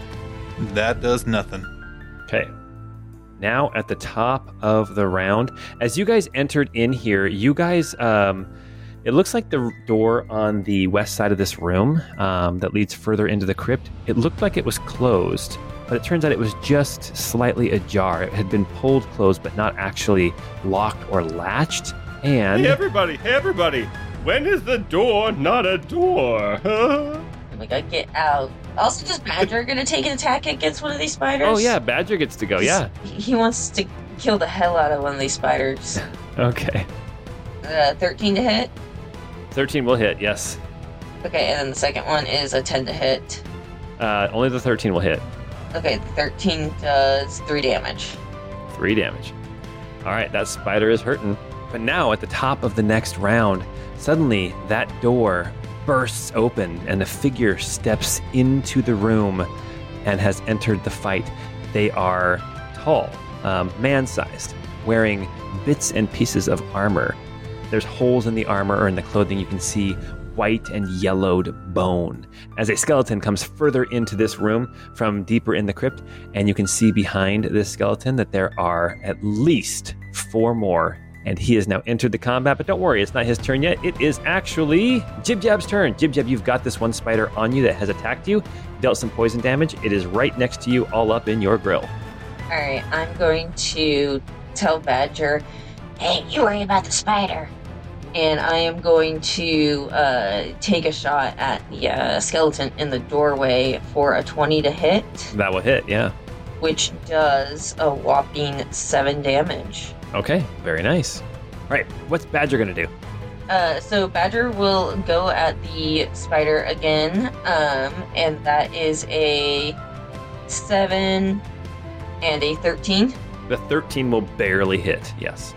That does nothing. Okay. Now at the top of the round, as you guys entered in here, you guys, um, it looks like the door on the west side of this room um, that leads further into the crypt, it looked like it was closed, but it turns out it was just slightly ajar. It had been pulled closed, but not actually locked or latched. And Hey, everybody! Hey, everybody! When is the door not a door? Huh? I'm like, I get out. Also, just Badger gonna take an attack against one of these spiders? Oh yeah, Badger gets to go. Yeah. He he wants to kill the hell out of one of these spiders. Okay. Uh, 13 to hit. Thirteen will hit. Yes. Okay, and then the second one is a 10 to hit. Uh, only the thirteen will hit. Okay, 13 does 3 damage. Three damage. All right, that spider is hurting. But now, at the top of the next round, suddenly that door bursts open and a figure steps into the room and has entered the fight. They are tall, um, man sized, wearing bits and pieces of armor. There's holes in the armor or in the clothing. You can see white and yellowed bone as a skeleton comes further into this room from deeper in the crypt. And you can see behind this skeleton that there are at least four more. And he has now entered the combat, but don't worry, it's not his turn yet. It is actually Jib Jab's turn. Jib Jab, you've got this one spider on you that has attacked you, dealt some poison damage. It is right next to you, all up in your grill. Alright, I'm going to tell Badger, Hey, you worry about the spider. And I am going to uh, take a shot at the uh, skeleton in the doorway for a 20 to hit, That will hit, yeah. which does a whopping 7 damage. Okay, very nice. All right, what's Badger gonna do? Uh, so Badger will go at the spider again, um, and that is a 7 and a 13. The 13 will barely hit, yes.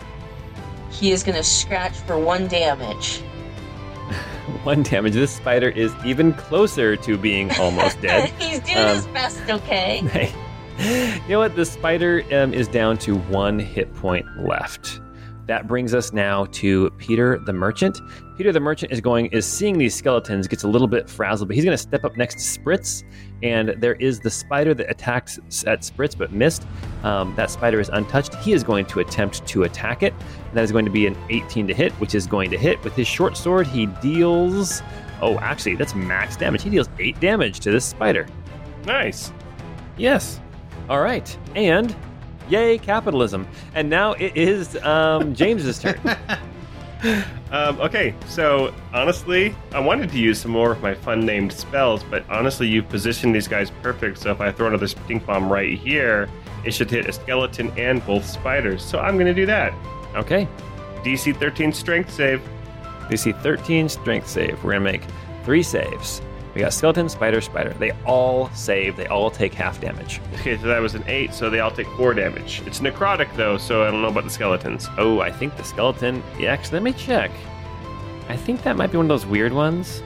He is going to scratch for 1 damage. One damage. This spider is even closer to being almost dead. He's doing Um, his best, okay? Hey, you know what? The spider um, is down to one hit point left. That brings us now to Peter the Merchant. Peter the Merchant is going is seeing these skeletons, gets a little bit frazzled, but he's going to step up next to Spritz, and there is the spider that attacked s- at Spritz but missed. Um, that spider is untouched. He is going to attempt to attack it. That is going to be an 18 to hit, which is going to hit with his short sword. He deals. Oh, actually, that's max damage. He deals eight damage to this spider. Nice. Yes. All right. And yay, capitalism. And now it is um, James's turn. Um, okay, so honestly, I wanted to use some more of my fun named spells, but honestly, you've positioned these guys perfect. So if I throw another stink bomb right here, it should hit a skeleton and both spiders. So I'm going to do that. Okay. DC 13 strength save. DC 13 strength save. We're going to make three saves. We got skeleton, spider, spider. They all save. They all take half damage. Okay, so that was an 8, so they all take 4 damage. It's necrotic though, so I don't know about the skeletons. Oh, I think the skeleton. Yeah, actually, let me check. I think that might be one of those weird ones.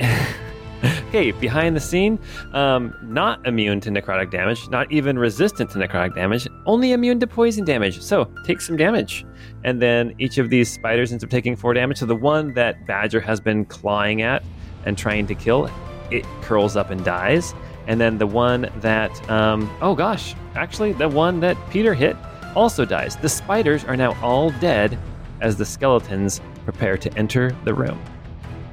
okay, behind the scene, um, not immune to necrotic damage, not even resistant to necrotic damage, only immune to poison damage. So take some damage. And then each of these spiders ends up taking four damage. So the one that Badger has been clawing at and trying to kill, it curls up and dies. And then the one that, um, oh gosh, actually, the one that Peter hit also dies. The spiders are now all dead as the skeletons prepare to enter the room.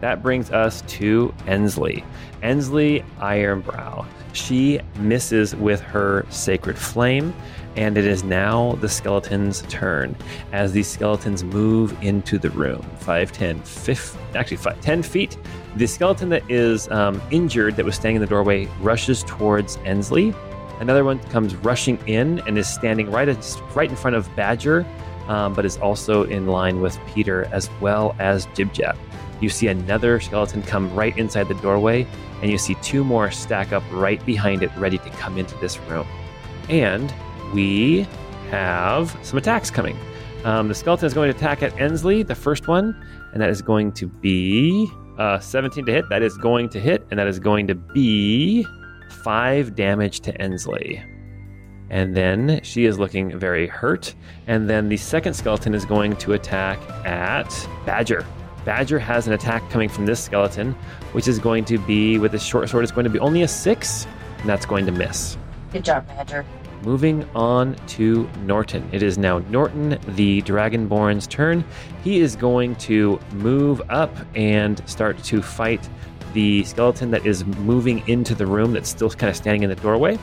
That brings us to Ensley. Ensley Ironbrow. She misses with her sacred flame, and it is now the skeleton's turn as these skeletons move into the room. 5, 10, 5, actually five, 10 feet. The skeleton that is um, injured, that was standing in the doorway, rushes towards Ensley. Another one comes rushing in and is standing right, right in front of Badger, um, but is also in line with Peter as well as Jib Jab. You see another skeleton come right inside the doorway, and you see two more stack up right behind it, ready to come into this room. And we have some attacks coming. Um, the skeleton is going to attack at Ensley, the first one, and that is going to be uh, 17 to hit. That is going to hit, and that is going to be five damage to Ensley. And then she is looking very hurt. And then the second skeleton is going to attack at Badger. Badger has an attack coming from this skeleton, which is going to be with his short sword. It's going to be only a six, and that's going to miss. Good job, Badger. Moving on to Norton. It is now Norton, the Dragonborn's turn. He is going to move up and start to fight the skeleton that is moving into the room that's still kind of standing in the doorway.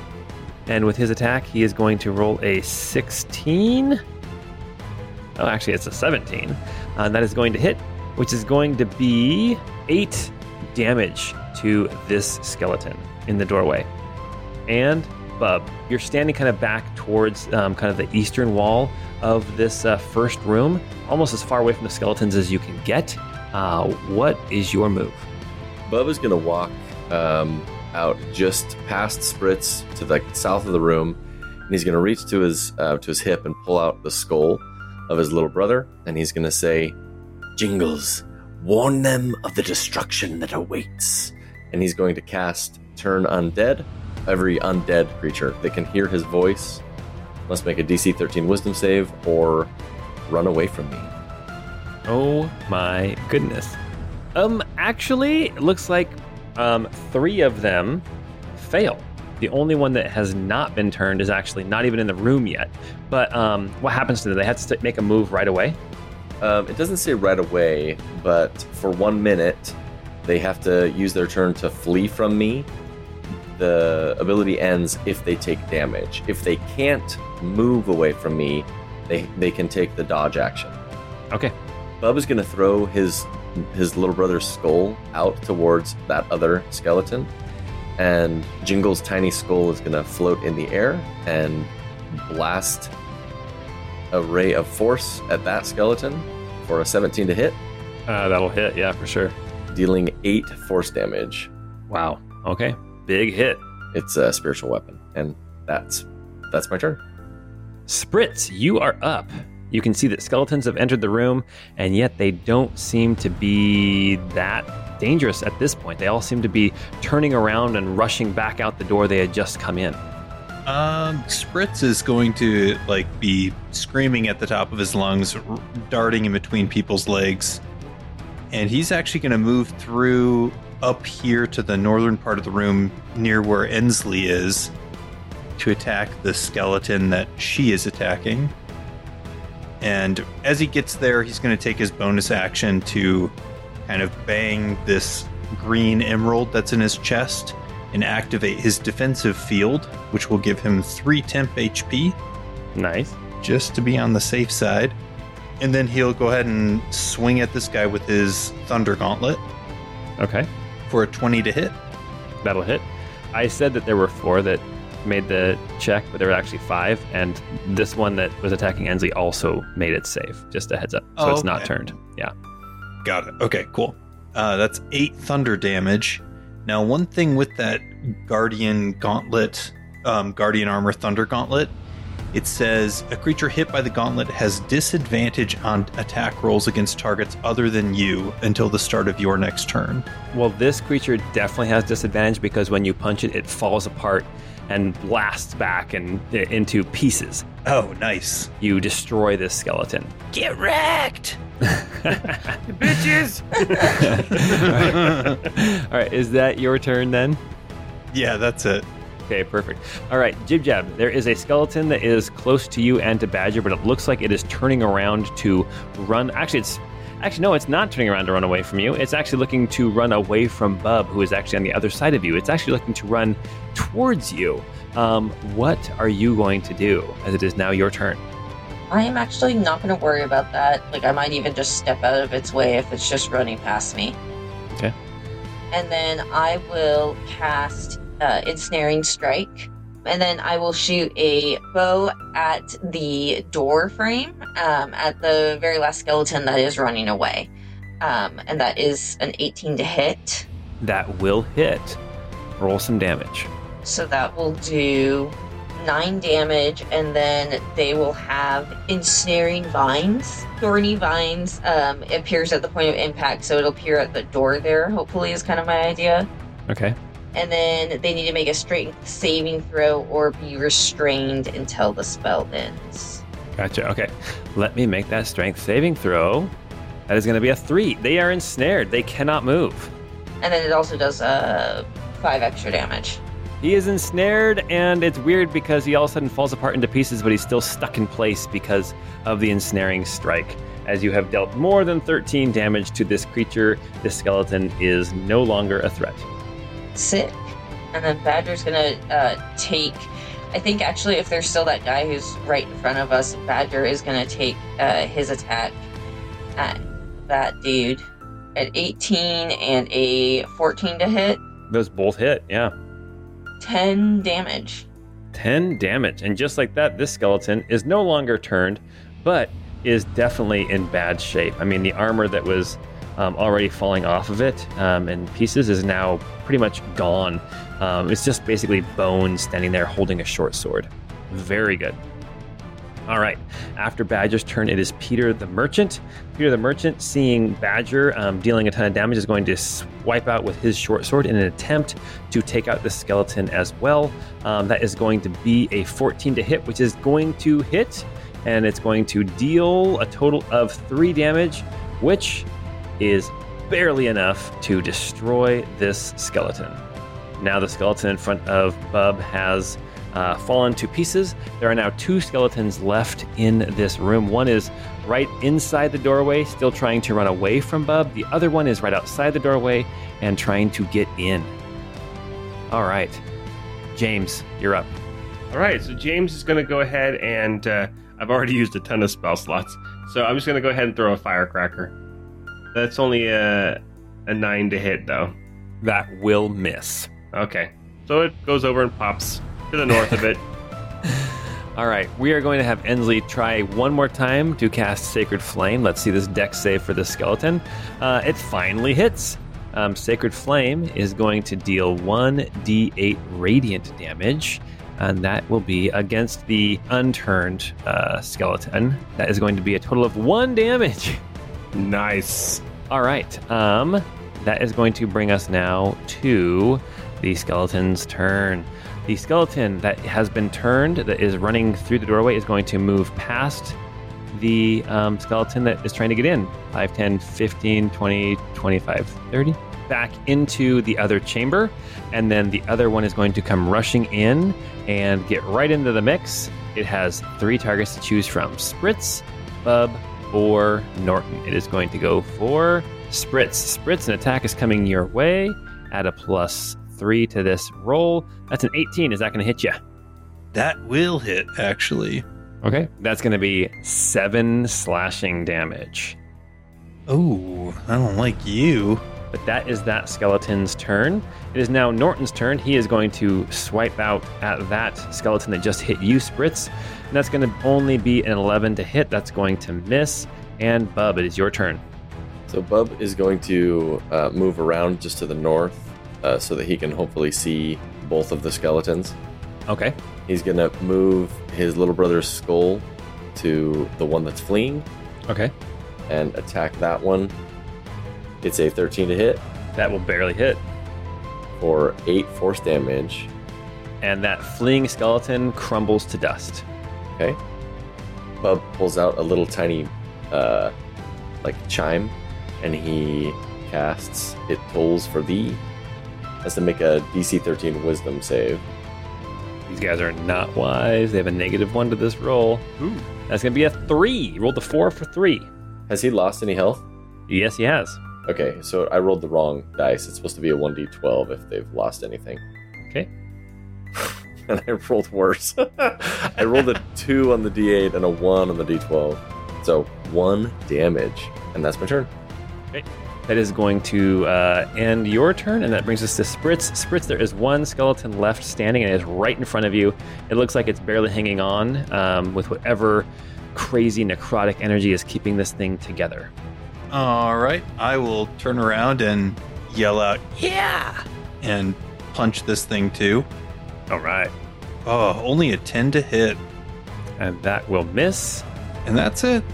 And with his attack, he is going to roll a 16. Oh, actually, it's a 17. Uh, and that is going to hit, which is going to be 8 damage to this skeleton. in the doorway. And Bub, you're standing kind of back towards um, kind of the eastern wall of this uh, first room, almost as far away from the skeletons as you can get. Uh, what is your move? Bub is going to walk um, out just past Spritz to the south of the room, and he's going to reach to his uh, to his hip and pull out the skull of his little brother, and he's going to say, "Jingles, warn them of the destruction that awaits." And he's going to cast Turn Undead. Every undead creature that can hear his voice must make a DC 13 Wisdom save or run away from me. Oh my goodness. Um, actually, it looks like um, three of them fail. The only one that has not been turned is actually not even in the room yet. But um, what happens to them? They have to make a move right away. Um, it doesn't say right away, but for one minute, they have to use their turn to flee from me. The ability ends if they take damage. If they can't move away from me, they they can take the dodge action. Okay. Bub is going to throw his his little brother's skull out towards that other skeleton, and Jingle's tiny skull is going to float in the air and blast a ray of force at that skeleton for a 17 to hit, Uh, that'll hit, yeah, for sure. dealing eight force damage. Wow. Okay. Big hit. It's a spiritual weapon, and that's that's my turn. Spritz, you are up. You can see that skeletons have entered the room, and yet they don't seem to be that dangerous at this point. They all seem to be turning around and rushing back out the door they had just come in. Um, Spritz is going to like be screaming at the top of his lungs, r- darting in between people's legs, and he's actually going to move through up here to the northern part of the room near where Ensley is to attack the skeleton that she is attacking. And as he gets there, he's going to take his bonus action to kind of bang this green emerald that's in his chest and activate his defensive field, which will give him three temp HP Nice. just to be on the safe side. And then he'll go ahead and swing at this guy with his Thunder Gauntlet Okay. for a 20 to hit. That'll hit. I said that there were four that made the check, but there were actually five, and this one that was attacking Ensley also made it safe. Just a heads up. So Oh, it's not turned. Yeah. Got it. Okay, cool. Uh, that's eight thunder damage. Now, one thing with that Guardian Gauntlet, um, Guardian Armor Thunder Gauntlet, it says a creature hit by the gauntlet has disadvantage on attack rolls against targets other than you until the start of your next turn. Well, this creature definitely has disadvantage because when you punch it, it falls apart and blasts back and into pieces. Oh, nice. You destroy this skeleton. Get wrecked! Bitches! All right, is that your turn then? Yeah, that's it. Okay, perfect. All right, Jib Jab, there is a skeleton that is close to you and to Badger, but it looks like it is turning around to run. Actually, it's actually no, it's not turning around to run away from you. It's actually looking to run away from Bub, who is actually on the other side of you. It's actually looking to run towards you. Um, what are you going to do? As it is now your turn. I am actually not going to worry about that. Like, I might even just step out of its way if it's just running past me. Okay. And then I will cast uh, Ensnaring Strike. And then I will shoot a bow at the door frame, um, at the very last skeleton that is running away. Um, and that is an 18 to hit. That will hit. Roll some damage. So that will do nine damage, and then they will have ensnaring vines. Thorny vines um, appears at the point of impact, so it'll appear at the door there, hopefully, is kind of my idea. Okay. And then they need to make a strength saving throw or be restrained until the spell ends. Gotcha. Okay. Let me make that strength saving throw. That is going to be a three. They are ensnared. They cannot move. And then it also does uh, five extra damage. He is ensnared, and it's weird because he all of a sudden falls apart into pieces, but he's still stuck in place because of the ensnaring strike. As you have dealt more than 13 damage to this creature, this skeleton is no longer a threat. Sick. And then Badger's gonna uh, take. I think actually, if there's still that guy who's right in front of us, Badger is gonna take uh, his attack at that dude at 18 and a 14 to hit. Those both hit, yeah. 10 damage. 10 damage. And just like that, this skeleton is no longer turned, but is definitely in bad shape. I mean, the armor that was um, already falling off of it um, in pieces is now pretty much gone. Um, it's just basically bone standing there holding a short sword. Very good. All right. After Badger's turn, it is Peter the Merchant. Peter the Merchant, seeing Badger um, dealing a ton of damage, is going to swipe out with his short sword in an attempt to take out the skeleton as well. Um, that is going to be a 14 to hit, which is going to hit, and it's going to deal a total of three damage, which is barely enough to destroy this skeleton. Now the skeleton in front of Bub has uh, fallen to pieces. There are now two skeletons left in this room. One is right inside the doorway, still trying to run away from Bub. The other one is right outside the doorway and trying to get in. All right. James, you're up. All right, so James is going to go ahead and uh, I've already used a ton of spell slots, so I'm just going to go ahead and throw a firecracker. That's only a a nine to hit though. That will miss. Okay, so it goes over and pops to the north of it. All right, we are going to have Ensley try one more time to cast Sacred Flame. Let's see this Dex save for the skeleton. Uh, it finally hits. Um, Sacred Flame is going to deal 1d8 radiant damage, and that will be against the unturned uh, skeleton. That is going to be a total of one damage. Nice. All right, um, that is going to bring us now to the skeleton's turn. The skeleton that has been turned, that is running through the doorway, is going to move past the um, skeleton that is trying to get in 5, 10, 15, 20, 25, 30. Back into the other chamber. And then the other one is going to come rushing in and get right into the mix. It has three targets to choose from Spritz, Bub, or Norton. It is going to go for Spritz. Spritz, an attack is coming your way. Add a plus three to this roll. That's an 18. Is that going to hit you? That will hit, actually. Okay. That's going to be seven slashing damage. Oh, I don't like you. But that is that skeleton's turn. It is now Norton's turn. He is going to swipe out at that skeleton that just hit you, Spritz. And that's going to only be an 11 to hit. That's going to miss. And Bub, it is your turn. So Bub is going to uh, move around just to the north uh, so that he can hopefully see both of the skeletons. Okay. He's going to move his little brother's skull to the one that's fleeing Okay. and attack that one. It's a 13 to hit That will barely hit. for 8 force damage. And that fleeing skeleton crumbles to dust. Okay. Bub pulls out a little tiny, uh, like chime, and he casts "It tolls for thee." Has to make a DC 13 Wisdom save. These guys are not wise. They have a negative one to this roll. That's going to be a three. You rolled a four for three. Has he lost any health? Yes, he has. Okay, so I rolled the wrong dice. It's supposed to be a 1d12 if they've lost anything. Okay. and I rolled worse. I rolled a 2 on the d8 and a 1 on the d12. So 1 damage. And that's my turn. That is going to uh, end your turn, and that brings us to Spritz. Spritz, there is one skeleton left standing, and it is right in front of you. It looks like it's barely hanging on um, with whatever crazy necrotic energy is keeping this thing together. All right, I will turn around and yell out Yeah. and punch this thing too. All right. Oh, only a 10 to hit. And that will miss, And that's it.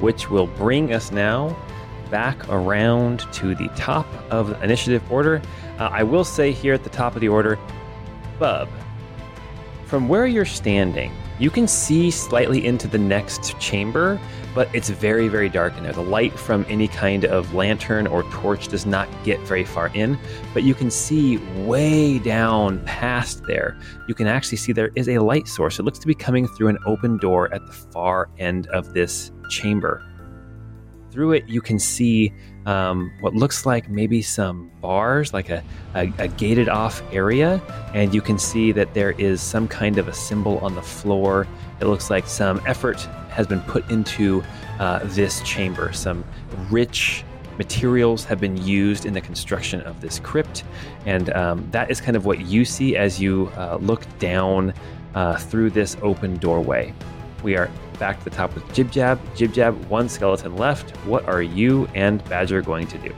which will bring us now back around to the top of the initiative order. Uh, I will say here at the top of the order, Bub, from where you're standing, you can see slightly into the next chamber, but it's very, very dark in there. The light from any kind of lantern or torch does not get very far in, but you can see way down past there. You can actually see there is a light source. It looks to be coming through an open door at the far end of this chamber. Through it, you can see um, what looks like maybe some bars, like a, a, a gated off area, and you can see that there is some kind of a symbol on the floor. It looks like some effort has been put into uh, this chamber, some rich materials have been used in the construction of this crypt. And um, that is kind of what you see as you uh, look down uh, through this open doorway. We are back to the top with Jib Jab. Jib Jab, one skeleton left. What are you and Badger going to do?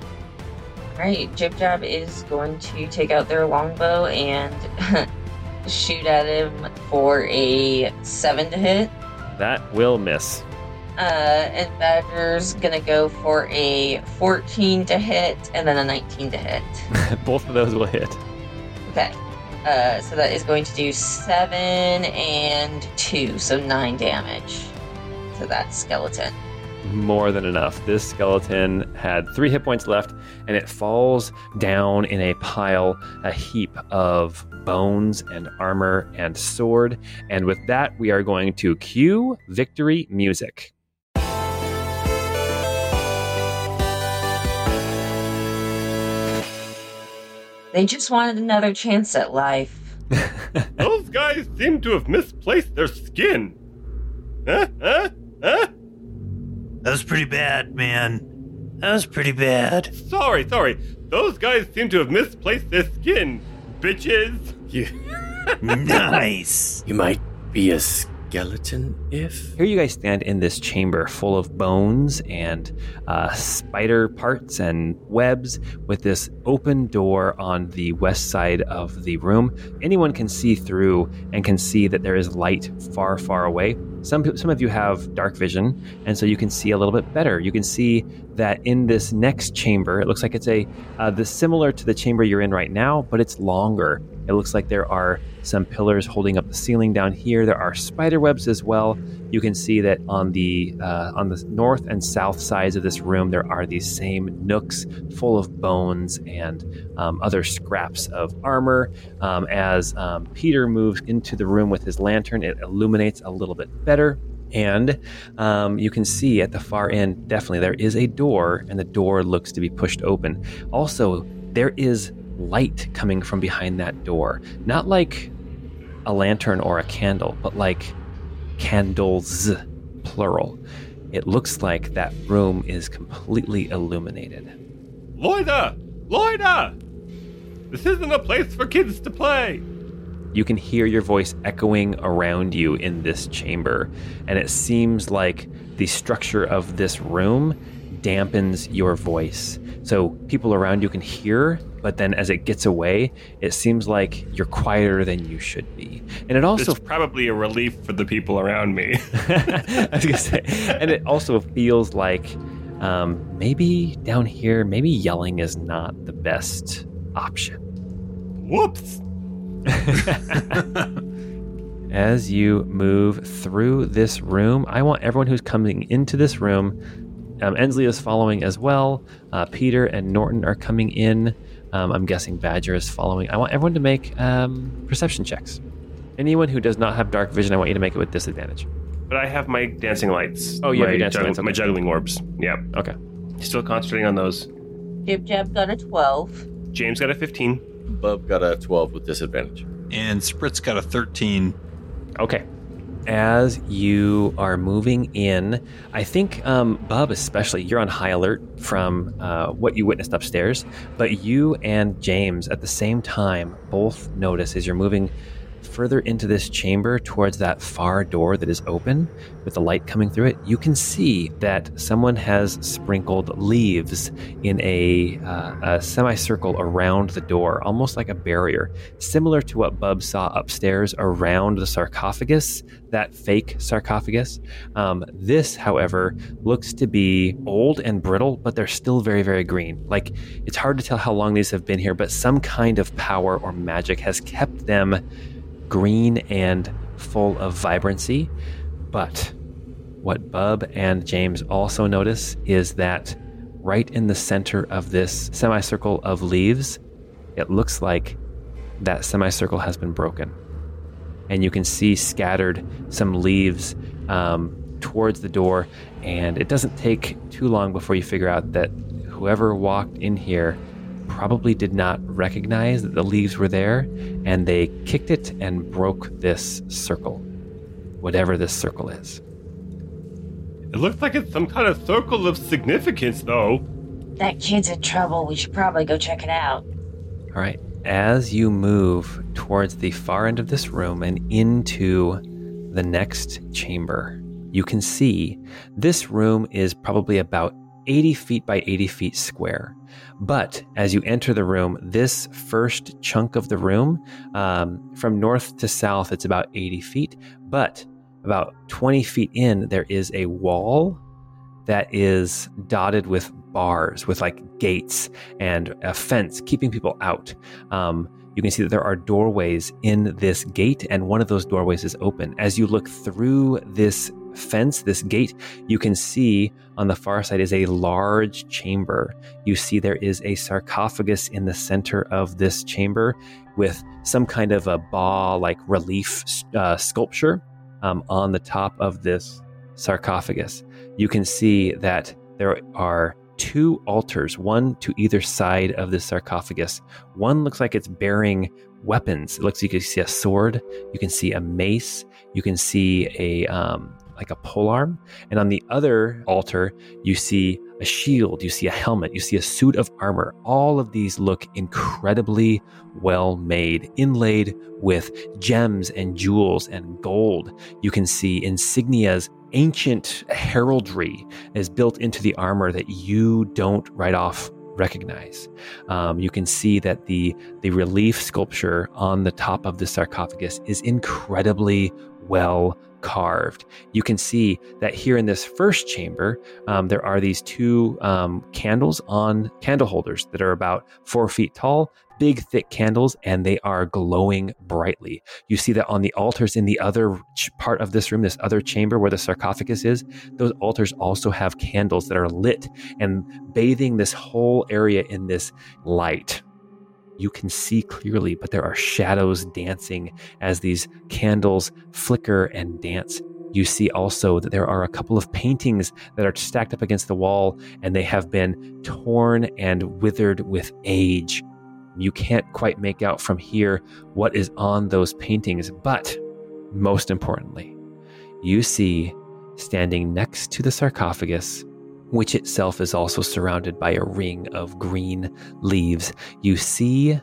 Right, Jib Jab is going to take out their longbow and shoot at him for a seven to hit. That will miss. Uh, and Badger's gonna go for a 14 to hit and then a 19 to hit. Both of those will hit. Okay. Uh, so that is going to do seven and two, so nine damage to that skeleton. more than enough. This skeleton had three hit points left, and it falls down in a pile, a heap of bones and armor and sword. And with that, we are going to cue victory music. They just wanted another chance at life. Those guys seem to have misplaced their skin. Huh? Huh? Huh? That was pretty bad, man. That was pretty bad. Sorry, sorry. Those guys seem to have misplaced their skin, bitches. You, nice. you might be a skeleton if. Here you guys stand in this chamber full of bones and uh, spider parts and webs with this open door on the west side of the room. Anyone can see through and can see that there is light far, far away. Some, some of you have dark vision, and so you can see a little bit better. You can see that in this next chamber, it looks like it's a uh, the similar to the chamber you're in right now, but it's longer. It looks like there are some pillars holding up the ceiling down here. There are spider webs as well. You can see that on the uh, on the north and south sides of this room, there are these same nooks full of bones and um, other scraps of armor. Um, as um, Peter moves into the room with his lantern, it illuminates a little bit better. And um, you can see at the far end, definitely there is a door, and the door looks to be pushed open. Also, there is light coming from behind that door. Not like a lantern or a candle, but like candles, plural. It looks like that room is completely illuminated. Loida! Loida! This isn't a place for kids to play. You can hear your voice echoing around you in this chamber, and it seems like the structure of this room dampens your voice. So people around you can hear, but then as it gets away, it seems like you're quieter than you should be. And it also is probably a relief for the people around me. I was gonna say, and it also feels like um, maybe down here, maybe yelling is not the best option. Whoops! As you move through this room, I want everyone who's coming into this room. Um, Ensley is following as well. Uh, Peter and Norton are coming in. Um, I'm guessing Badger is following. I want everyone to make um, perception checks. Anyone who does not have dark vision, I want you to make it with disadvantage. But I have my dancing lights. Oh, you have my your dancing juggling- lights, okay. My juggling orbs. Yeah. Okay. Still concentrating on those. Jib Jab got a 12. James got a 15. Bub got a 12 with disadvantage. And Spritz got a 13. Okay. As you are moving in, I think, um, Bub, especially, you're on high alert from uh, what you witnessed upstairs. But you and James, at the same time, both notice as you're moving further into this chamber towards that far door that is open with the light coming through it, you can see that someone has sprinkled leaves in a, uh, a semicircle around the door, almost like a barrier, similar to what Bub saw upstairs around the sarcophagus, that fake sarcophagus. Um, this, however, looks to be old and brittle, but they're still very, very green. Like it's hard to tell how long these have been here, but some kind of power or magic has kept them green and full of vibrancy. But what Bub and James also notice is that right in the center of this semicircle of leaves, it looks like that semicircle has been broken. And you can see scattered some leaves um, towards the door. And it doesn't take too long before you figure out that whoever walked in here probably did not recognize that the leaves were there, and they kicked it and broke this circle, whatever this circle is. It looks like it's some kind of circle of significance, though. that kid's in trouble. We should probably go check it out. All right. As you move towards the far end of this room and into the next chamber, you can see this room is probably about 80 feet by 80 feet square. But as you enter the room, this first chunk of the room, um, from north to south, it's about 80 feet. But about 20 feet in, there is a wall that is dotted with bars, with like gates and a fence keeping people out. Um, you can see that there are doorways in this gate, and one of those doorways is open. As you look through this fence, this gate, you can see on the far side is a large chamber. You see there is a sarcophagus in the center of this chamber with some kind of a ba like relief uh, sculpture um, on the top of this sarcophagus. You can see that there are two altars, one to either side of the sarcophagus. One looks like it's bearing weapons. It looks like you can see a sword, you can see a mace, you can see a um, like a pole arm. and on the other altar you see a shield, you see a helmet, you see a suit of armor. All of these look incredibly well made, inlaid with gems and jewels and gold. You can see insignias ancient heraldry is built into the armor that you don't right off recognize. Um, you can see that the the relief sculpture on the top of the sarcophagus is incredibly well carved. You can see that here in this first chamber, um, there are these two um, candles on candle holders that are about four feet tall, big, thick candles, and they are glowing brightly. You see that on the altars in the other part of this room, this other chamber where the sarcophagus is, those altars also have candles that are lit and bathing this whole area in this light you can see clearly, but there are shadows dancing as these candles flicker and dance. You see also that there are a couple of paintings that are stacked up against the wall and they have been torn and withered with age. You can't quite make out from here what is on those paintings, but most importantly, you see standing next to the sarcophagus which itself is also surrounded by a ring of green leaves. You see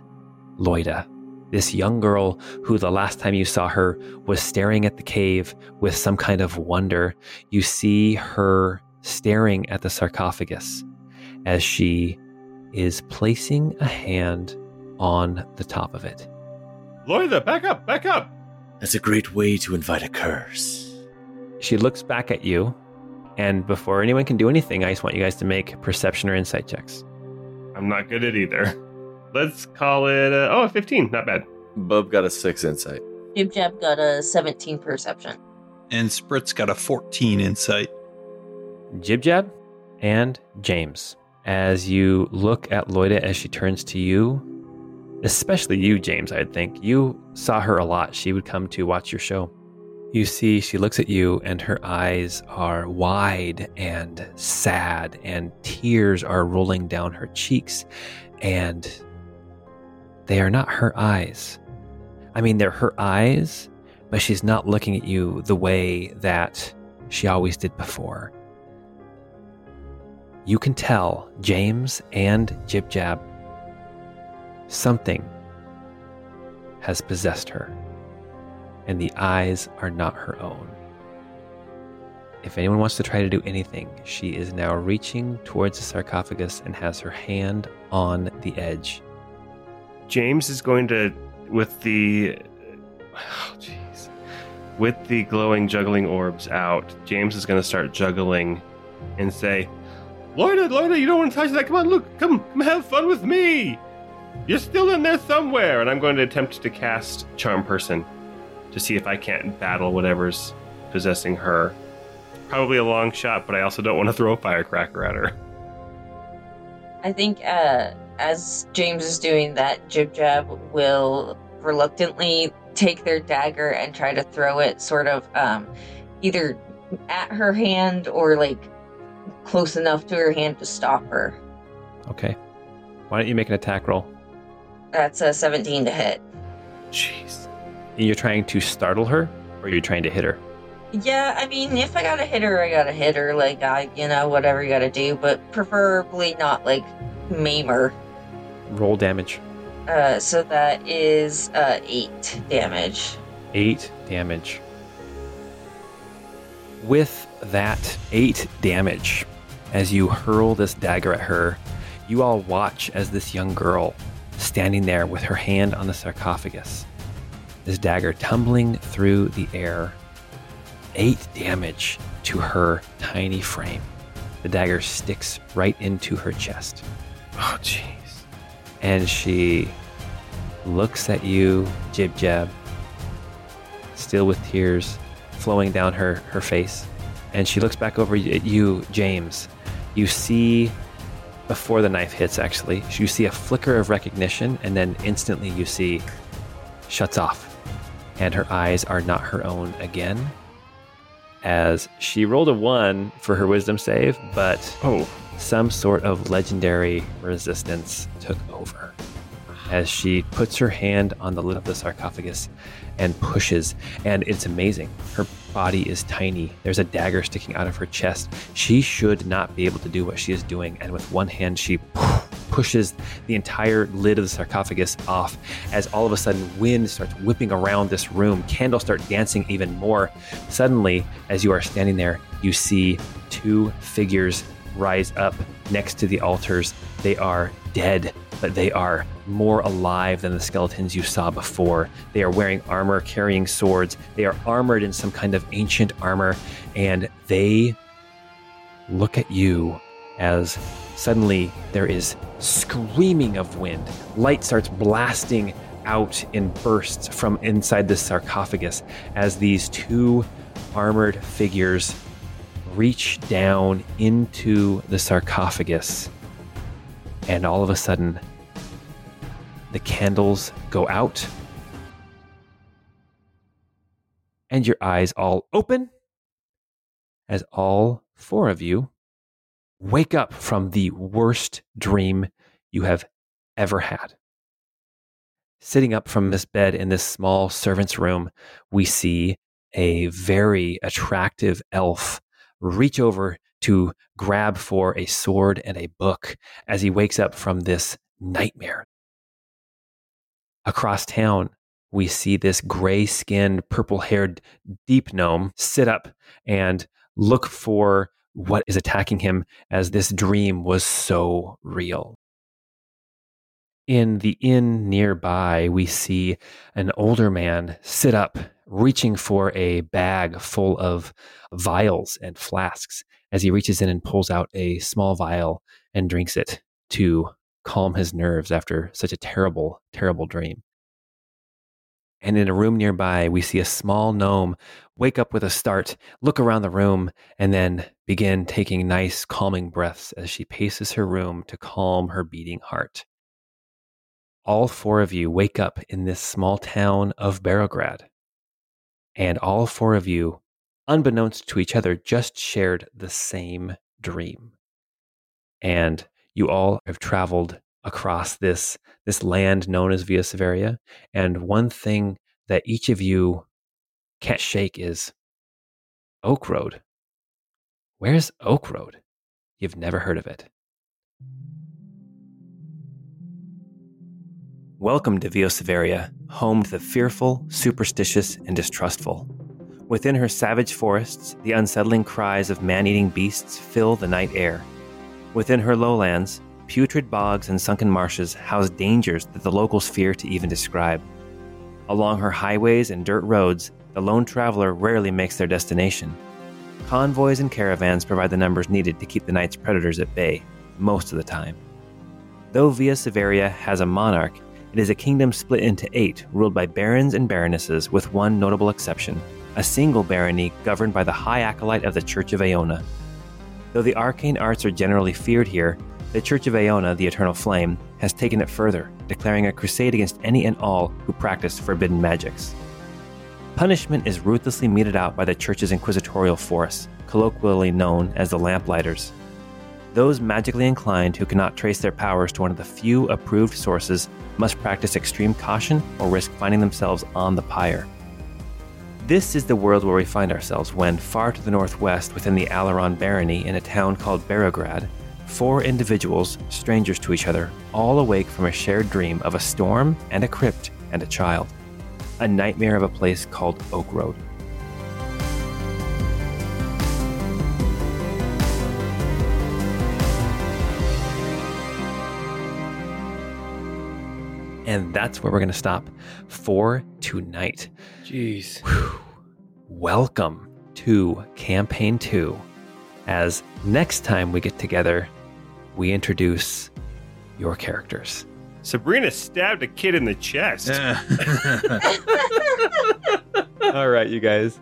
Loida, this young girl who the last time you saw her was staring at the cave with some kind of wonder. You see her staring at the sarcophagus as she is placing a hand on the top of it. Loida, back up, back up. That's a great way to invite a curse. She looks back at you and before anyone can do anything, I just want you guys to make perception or insight checks. I'm not good at either. Let's call it, uh, oh, 15. Not bad. Bub got a six insight. Jib Jab got a 17 perception. And Spritz got a 14 insight. Jib Jab and James, as you look at Loida as she turns to you, especially you, James, I'd think. You saw her a lot. She would come to watch your show. You see, she looks at you, and her eyes are wide and sad, and tears are rolling down her cheeks. And they are not her eyes. I mean, they're her eyes, but she's not looking at you the way that she always did before. You can tell, James and Jib Jab, something has possessed her and the eyes are not her own. If anyone wants to try to do anything, she is now reaching towards the sarcophagus and has her hand on the edge. James is going to, with the, oh, jeez, with the glowing juggling orbs out, James is going to start juggling and say, Loida, Loida, you don't want to touch that. Come on, look, come, come have fun with me. You're still in there somewhere. And I'm going to attempt to cast Charm Person to see if I can't battle whatever's possessing her. Probably a long shot, but I also don't want to throw a firecracker at her. I think uh, as James is doing that, Jib Jab will reluctantly take their dagger and try to throw it sort of um, either at her hand or like close enough to her hand to stop her. Okay. Why don't you make an attack roll? That's a 17 to hit. Jeez. You're trying to startle her, or you're trying to hit her? Yeah, I mean, if I gotta hit her, I gotta hit her. Like, I, you know, whatever you gotta do, but preferably not like maim her. Roll damage. Uh, so that is uh, eight damage. Eight damage. With that eight damage, as you hurl this dagger at her, you all watch as this young girl, standing there with her hand on the sarcophagus, this dagger tumbling through the air, eight damage to her tiny frame. The dagger sticks right into her chest. Oh, jeez. and she looks at you, Jib Jab, still with tears flowing down her, her face. And she looks back over at you, James. You see, before the knife hits, actually, you see a flicker of recognition, and then instantly you see shuts off. And her eyes are not her own again. As she rolled a one for her wisdom save, but Oh, some sort of legendary resistance took over. As she puts her hand on the lid of the sarcophagus and pushes and it's amazing her body is tiny. There's a dagger sticking out of her chest. She should not be able to do what she is doing and with one hand she pushes the entire lid of the sarcophagus off as all of a sudden wind starts whipping around this room candles start dancing even more suddenly as you are standing there you see two figures rise up next to the altars. They are dead, but they are more alive than the skeletons you saw before. They are wearing armor, carrying swords. They are armored in some kind of ancient armor, and they look at you as suddenly there is screaming of wind. Light starts blasting out in bursts from inside this sarcophagus as these two armored figures reach down into the sarcophagus, and all of a sudden, the candles go out, and your eyes all open as all four of you wake up from the worst dream you have ever had. Sitting up from this bed in this small servant's room, we see a very attractive elf reach over to grab for a sword and a book as he wakes up from this nightmare. Across town, we see this gray skinned, purple haired deep gnome sit up and look for what is attacking him as this dream was so real. In the inn nearby, we see an older man sit up, reaching for a bag full of vials and flasks as he reaches in and pulls out a small vial and drinks it to calm his nerves after such a terrible, terrible dream. And in a room nearby, we see a small gnome wake up with a start, look around the room, and then begin taking nice, calming breaths as she paces her room to calm her beating heart all four of you wake up in this small town of Barograd. And all four of you, unbeknownst to each other, just shared the same dream. And you all have traveled across this, this land known as Vioseveria. And one thing that each of you can't shake is Oak Road. Where's Oak Road? You've never heard of it. Welcome to Vioseveria, home to the fearful, superstitious, and distrustful. Within her savage forests, the unsettling cries of man eating beasts fill the night air. Within her lowlands, putrid bogs and sunken marshes house dangers that the locals fear to even describe. Along her highways and dirt roads, the lone traveler rarely makes their destination. Convoys and caravans provide the numbers needed to keep the night's predators at bay, most of the time. Though Vioseveria has a monarch, it is a kingdom split into eight, ruled by barons and baronesses, with one notable exception a single barony governed by the high acolyte of the Church of Aona. Though the arcane arts are generally feared here, the Church of Aona, the Eternal Flame, has taken it further, declaring a crusade against any and all who practice forbidden magics. Punishment is ruthlessly meted out by the Church's inquisitorial force, colloquially known as the Lamplighters. Those magically inclined who cannot trace their powers to one of the few approved sources must practice extreme caution or risk finding themselves on the pyre. This is the world where we find ourselves when, far to the northwest within the Alaron barony in a town called Barograd, four individuals, strangers to each other, all awake from a shared dream of a storm and a crypt and a child. A nightmare of a place called Oak Road. And that's where we're going to stop for tonight. Jeez. Welcome to Campaign 2. As next time we get together, we introduce your characters. Sabrina stabbed a kid in the chest. All right, you guys.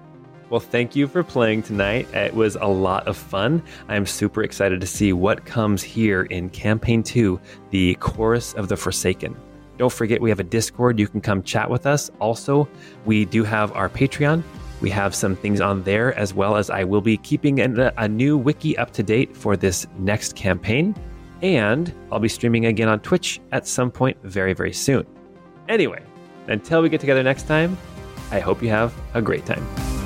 Well, thank you for playing tonight. It was a lot of fun. I'm super excited to see what comes here in Campaign 2, the Chorus of the Forsaken. Don't forget, we have a Discord. You can come chat with us. Also, we do have our Patreon. We have some things on there, as well as I will be keeping a, a new wiki up to date for this next campaign. And I'll be streaming again on Twitch at some point very, very soon. Anyway, until we get together next time, I hope you have a great time.